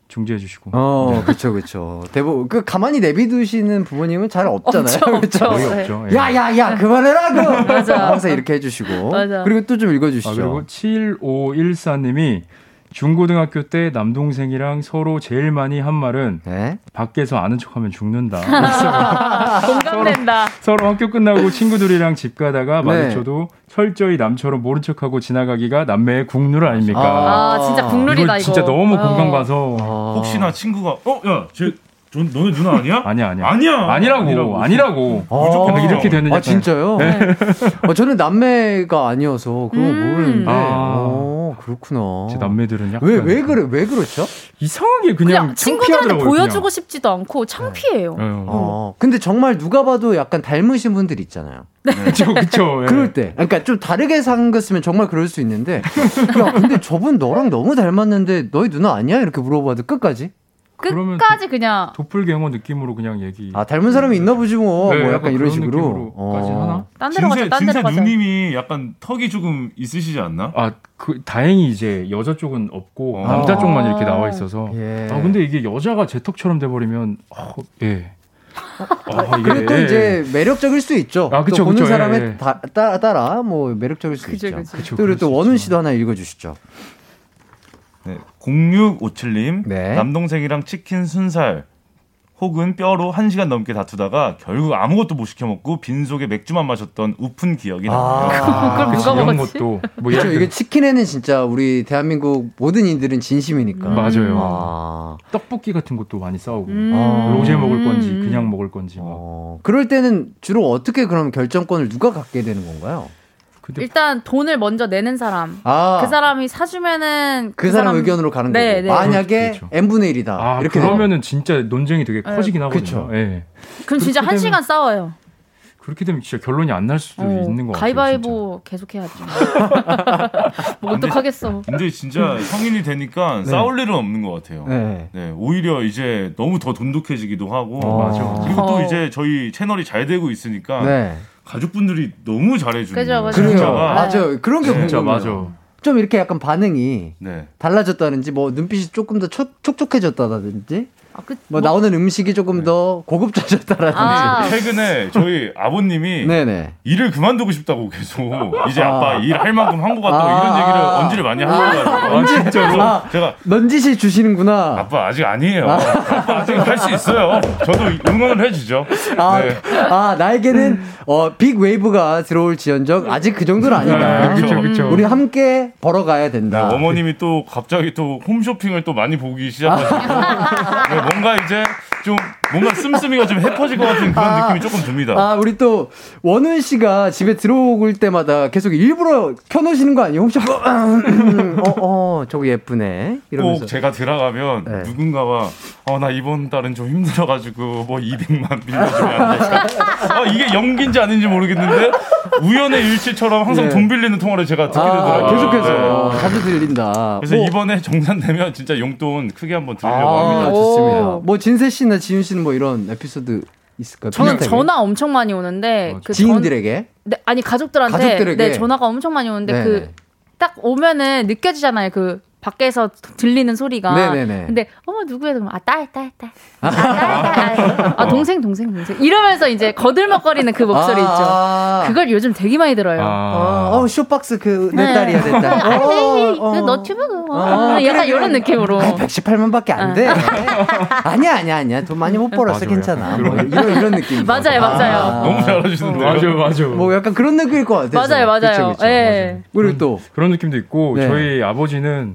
중재해 주시고. 어, 그쵸, 그쵸. 대부분, 그, 가만히 내비두시는 부모님은 잘 없잖아요. 없죠, 그쵸? 없죠. 거의 네. 없죠. 예. 야, 야, 야, 그만해라, 그! 맞아. 항상 이렇게 해 주시고. 맞아. 그리고 또좀 아, 읽어 주시죠. 그리고 7514 님이 중고등학교 때 남동생이랑 서로 제일 많이 한 말은 네. 밖에서 아는 척하면 죽는다. 공감된다. 서로 학교 끝나고 친구들이랑 집 가다가 네. 마주쳐도 철저히 남처럼 모른 척하고 지나가기가 남매의 국룰 아닙니까? 아, 진짜 국룰이다, 이거. 진짜 너무 어. 공감 가서 아. 혹시나 친구가 어야쟤 전 너네 누나 아니야? 아니야 아니야. 아니야. 아니라고 아니라고. 아니라고. 무조건 아, 이렇게 되는 아 진짜요? 네. 어, 저는 남매가 아니어서 거 음. 모르는데. 아. 어, 그렇구나. 제 남매들은 약간 왜 왜 그래 왜 그렇죠? 이상하게 그냥, 그냥, 친구들한테 보여주고 그냥. 싶지도 않고 창피해요. 예. 어. 근데 정말 누가 봐도 약간 닮으신 분들 있잖아요. 그쵸 그쵸. 예. 그럴 때. 그러니까 좀 다르게 생겼으면 정말 그럴 수 있는데. 야, 근데 저분 너랑 너무 닮았는데 너희 누나 아니야? 이렇게 물어봐도 끝까지. 그러면 끝까지 그냥 도플갱어 느낌으로 그냥 얘기. 아, 닮은 사람이 있나 보지 뭐. 네, 뭐 약간 약간 이런 식으로. 하나? 딴 데로 가자, 진세, 딴 데로 가자. 누님이 약간 턱이 조금 있으시지 않나? 아, 그 다행히 이제 여자 쪽은 없고 어. 남자 아. 쪽만 이렇게 나와 있어서. 예. 아 근데 이게 여자가 제 턱처럼 돼버리면 어, 예. 아, 이게 그래 또 예. 이제 매력적일 수 있죠. 아, 그쵸, 또 보는 그쵸, 사람에 예, 예. 다, 따라, 따라 뭐 매력적일 수 그죠, 있죠. 그쵸, 또 그리고 또수 원훈. 씨도 하나 읽어주시죠. 네. 0657님. 네. 남동생이랑 치킨 순살 혹은 뼈로 1시간 넘게 다투다가 결국 아무것도 못 시켜 먹고 빈속에 맥주만 마셨던 우픈 기억이 나요. 아, 그걸 누가 이런 먹었지? 것도 뭐 그렇죠. 이게 치킨에는 진짜 우리 대한민국 모든 이들은 진심이니까. 음. 맞아요. 아, 떡볶이 같은 것도 많이 싸우고 음. 아. 로제 먹을 건지 음. 그냥 먹을 건지 막. 어, 그럴 때는 주로 어떻게 그럼 결정권을 누가 갖게 되는 건가요? 근데 일단 돈을 먼저 내는 사람. 아, 그 사람이 사주면은 그 사람 의견으로 가는 네, 거고. 네. 만약에 그렇죠. n분의 1이다. 아 이렇게 그러면은 진짜 논쟁이 되게 커지긴 하거든요. 그쵸. 예. 그럼 진짜 한 되면- 시간 싸워요. 그렇게 되면 진짜 결론이 안 날 수도 어, 있는 것 같아요. 가위바위보 계속 해야죠. 뭐 어떡하겠어. 근데 진짜 성인이 되니까 네. 싸울 일은 없는 것 같아요. 네. 네, 오히려 이제 너무 더 돈독해지기도 하고. 어. 맞아. 그리고 또 어. 이제 저희 채널이 잘 되고 있으니까 네. 가족분들이 너무 잘해주는 그죠. 진짜가. 맞아요. 그런 게 네. 진짜 궁금해요. 맞아. 좀 이렇게 약간 반응이 네. 달라졌다든지 뭐 눈빛이 조금 더 촉, 촉촉해졌다든지 아, 그, 뭐 나오는 음식이 조금 더 고급져졌다라든지 아. 최근에 저희 아버님이 네네 일을 그만두고 싶다고 계속 이제 아. 아빠 일할 만큼 한 것 같다고 아. 이런 얘기를 언지를 많이 아, 진짜로? 아. 제가 넌지시 주시는구나 아빠 아직 아니에요. 아 빠 아직 할 수 있어요. 저도 응원을 해주죠. 아, 네. 아, 나에게는 어, big wave가 들어올 지언정 아직 그 정도는 아니다. 네, 그쵸, 그쵸. 우리 함께 벌어가야 네, 된다. 어머님이 또 갑자기 또 홈쇼핑을 또 많이 보기 시작하시고 네, 뭔가 이제 좀 뭔가 씀씀이가 좀 헤퍼질 것 같은 그런 아. 느낌이 조금 듭니다. 아, 우리 또 원훈 씨가 집에 들어올 때마다 계속 일부러 켜놓으시는 거 아니에요? 홈쇼 어, 어, 저거 예쁘네. 이러면서. 꼭 제가 들어가면 네. 누군가가 어나 이번 달은 좀 힘들어가지고 뭐 200만 빌려주면 안 될까? 아 이게 연기인지 아닌지 모르겠는데 우연의 일치처럼 항상 네. 돈 빌리는 통화를 제가 듣게 아, 되더라고요. 계속해서 네. 자주 들린다. 그래서 뭐, 이번에 정산되면 진짜 용돈 크게 한번 드리려고 아, 합니다. 좋습니다. 오. 뭐 진세 씨나 지윤 씨는 뭐 이런 에피소드 있을까요? 저는 비슷하게? 전화 엄청 많이 오는데 그 전- 지인들에게 네, 아니 가족들한테 가족들에게? 네, 전화가 엄청 많이 오는데 네네. 그딱 오면은 느껴지잖아요. 그 밖에서 들리는 소리가. 네네네. 근데 어머 누구야? 그러면 아딸 딸 딸. 아, 딸, 딸, 딸. 아 동생 동생 동생. 이러면서 이제 거들먹거리는 그 목소리 있죠. 아, 그걸 요즘 되게 많이 들어요. 어, 아, 어, 쇼박스 그내 네. 딸이야 내 딸. 아, 어, 어. 그 너튜브 그 어, 어, 약간 그래, 이런. 느낌으로. 아, 118만밖에 안 돼. 아니야 아니야 아니야 돈 많이 못 벌었어 맞아요. 괜찮아. 뭐 이런 이런 느낌. 맞아요, 맞아요. 너무 잘하시는데요. 맞아 맞아. 뭐 약간 그런 느낌일 것 같아요. 맞아요, 맞아요. 예. 그리고 또 그런 느낌도 있고 네. 저희 아버지는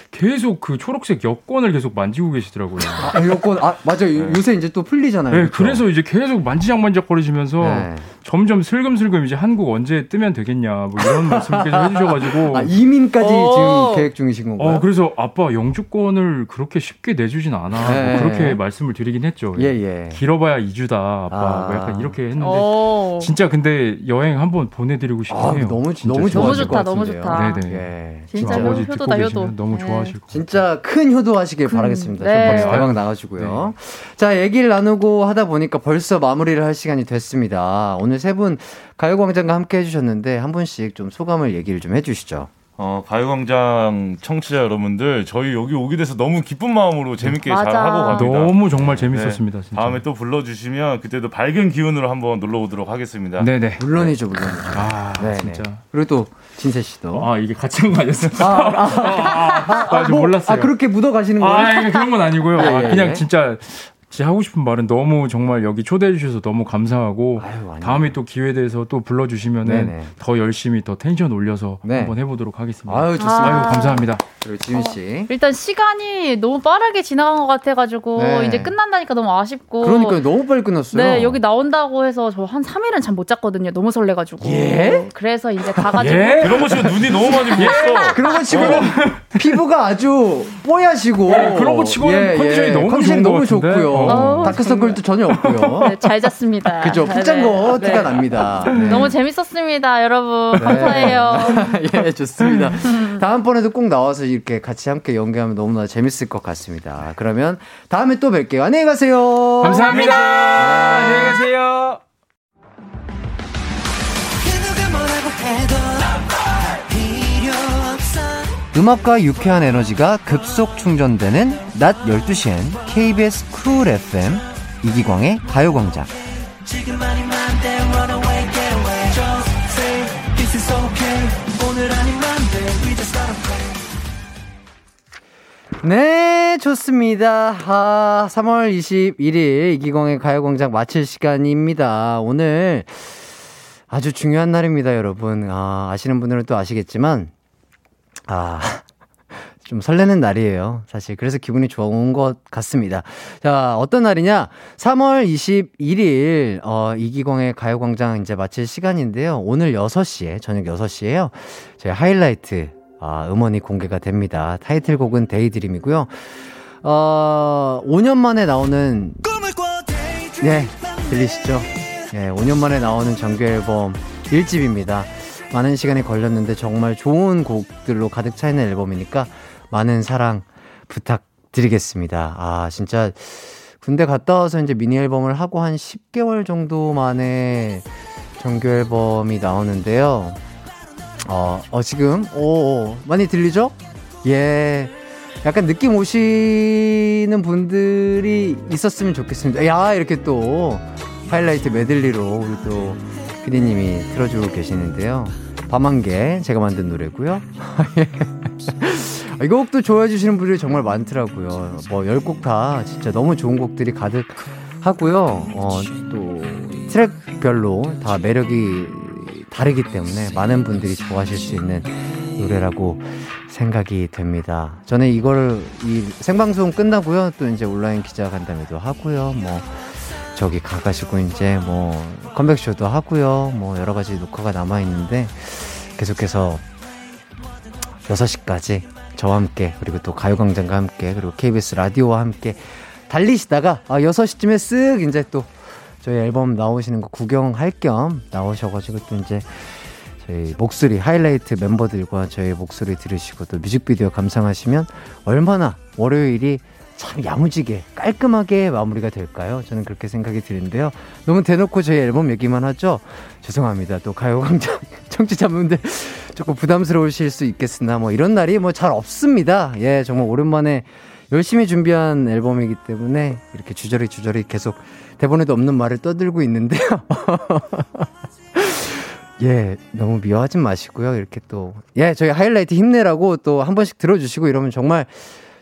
계속 그 초록색 여권을 계속 만지고 계시더라고요. 아, 여권 아 맞아 요 요새 이제 또 풀리잖아요. 네, 그쵸? 그래서 이제 계속 만지작만지작 거리시면서 네. 점점 슬금슬금 이제 한국 언제 뜨면 되겠냐 뭐 이런 말씀 계속 해주셔가지고 아 이민까지 오. 지금 계획 중이신 건가요? 어 그래서 아빠 영주권을 그렇게 쉽게 내주진 않아 네. 뭐 그렇게 말씀을 드리긴 했죠. 예 예. 길어봐야 2주다 아빠 아. 뭐 약간 이렇게 했는데 오. 진짜 근데 여행 한번 보내드리고 싶긴 아. 너무 진짜 너무 좋다, 것 너무 같은데요. 좋다. 네네. 예. 진짜 지금 아버지 효도다, 듣고 효도. 계시면 너무 네. 좋아 하실 것 같아요. 진짜 큰 효도 하시길 바라겠습니다. 네. 네. 대박 아유. 나가시고요. 자, 얘기를 나누고 하다 보니까 벌써 마무리를 할 시간이 됐습니다. 오늘 세 분 가요광장과 함께 해주셨는데 한 분씩 좀 소감을 얘기를 좀 해주시죠. 어, 가요광장 청취자 여러분들, 저희 여기 오게 돼서 너무 기쁜 마음으로 재밌게 잘 맞아. 하고 갑니다. 너무 정말 재밌었습니다. 네, 진짜. 다음에 또 불러주시면 그때도 밝은 기운으로 한번 놀러 오도록 하겠습니다. 네네. 물론이죠, 물론이죠. 아 네, 진짜. 네. 그리고 또 진세 씨도. 아 이게 같이 한거 아니었어? 아, 아, 아, 좀 몰랐어요. 아, 그렇게 묻어 가시는 거예요? 아, 이게 그런 건 아니고요. 예, 아, 예, 그냥 예. 진짜 제 하고 싶은 말은 너무 정말 여기 초대해 주셔서 너무 감사하고 아유. 다음에 또 기회 돼서 또 불러 주시면은. 더 열심히 더 텐션 올려서 네. 한번 해 보도록 하겠습니다. 아유, 좋습니다. 아유, 감사합니다. 그리고 지민 씨. 일단 시간이 너무 빠르게 지나간 것 같아 가지고 네. 이제 끝난다니까 너무 아쉽고. 그러니까 너무 빨리 끝났어요. 네, 여기 나온다고 해서 저 한 3일은 잠 못 잤거든요. 너무 설레 가지고. 예? 그래서 이제 가 가지고. 예? 그런 거 치고 눈이 너무 많이 부었어. 그런 거 치고 피부가 아주 뽀얗시고 네, 그런 거 치고는 컨디션이 너무 컨디션이 좋은 것 너무 같은데. 좋고요. 어, 다크서클도 전혀 없고요. 네, 잘 잤습니다. 그죠? 푹잔 네, 거 네. 티가 납니다. 네. 너무 재밌었습니다, 여러분. 감사해요. 예, 좋습니다. 다음번에도 꼭 나와서 이렇게 같이 함께 연기하면 너무나 재밌을 것 같습니다. 그러면 다음에 또 뵐게요. 안녕히 가세요. 감사합니다. 안녕히 계세요. 음악과 유쾌한 에너지가 급속 충전되는 낮 12시엔 KBS 쿨 FM 이기광의 가요광장. 네, 좋습니다. 아, 3월 21일 이기광의 가요광장 마칠 시간입니다. 오늘 아주 중요한 날입니다, 여러분. 아, 아시는 분들은 또 아시겠지만, 아, 좀 설레는 날이에요. 사실. 그래서 기분이 좋은 것 같습니다. 자, 어떤 날이냐? 3월 21일, 어, 이기광의 가요광장 이제 마칠 시간인데요. 오늘 6시에, 저녁 6시에요. 저희 하이라이트, 아, 음원이 공개가 됩니다. 타이틀곡은 Daydream이고요. 어, 5년 만에 나오는, 네, 들리시죠? 예, 5년 만에 나오는 정규 앨범 1집입니다. 많은 시간이 걸렸는데 정말 좋은 곡들로 가득 차 있는 앨범이니까 많은 사랑 부탁드리겠습니다. 아, 진짜 군대 갔다 와서 이제 미니 앨범을 하고 한 10개월 정도 만에 정규 앨범이 나오는데요. 어, 어 지금 오, 오 많이 들리죠? 예. 약간 느낌 오시는 분들이 있었으면 좋겠습니다. 야, 이렇게 또 하이라이트 메들리로 우리 또 피디님이 틀어주고 계시는데요. 밤한개 제가 만든 노래고요. 이 곡도 좋아해 주시는 분들이 정말 많더라고요. 뭐 10곡 다 진짜 너무 좋은 곡들이 가득 하고요. 어, 또 트랙별로 다 매력이 다르기 때문에 많은 분들이 좋아하실 수 있는 노래라고 생각이 됩니다. 저는 이거를 이 생방송 끝나고요. 또 이제 온라인 기자 간담회도 하고요. 뭐 저기 가가지고 이제 뭐 컴백쇼도 하고요. 뭐 여러 가지 녹화가 남아 있는데 계속해서 6시까지 저와 함께 그리고 또 가요광장과 함께 그리고 KBS 라디오와 함께 달리시다가 아 6시쯤에 쓱 이제 또 저희 앨범 나오시는 거 구경할 겸 나오셔가지고 또 이제 저희 목소리 하이라이트 멤버들과 저희 목소리 들으시고 또 뮤직비디오 감상하시면 얼마나 월요일이 참 야무지게 깔끔하게 마무리가 될까요? 저는 그렇게 생각이 드는데요. 너무 대놓고 저희 앨범 얘기만 하죠? 죄송합니다. 또 가요광장 청취자분들 조금 부담스러우실 수 있겠으나 뭐 이런 날이 뭐 잘 없습니다. 예, 정말 오랜만에 열심히 준비한 앨범이기 때문에 이렇게 주저리 주저리 계속 대본에도 없는 말을 떠들고 있는데요. 예, 너무 미워하지 마시고요. 이렇게 또, 예, 저희 하이라이트 힘내라고 또 한 번씩 들어주시고 이러면 정말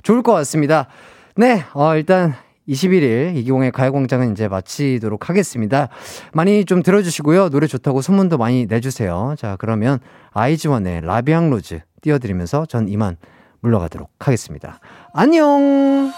좋을 것 같습니다. 네, 어, 일단 21일 이기광의 가요광장은 이제 마치도록 하겠습니다. 많이 좀 들어주시고요. 노래 좋다고 소문도 많이 내주세요. 자, 그러면 아이즈원의 La Vie en Rose 띄워드리면서 전 이만 물러가도록 하겠습니다. 안녕!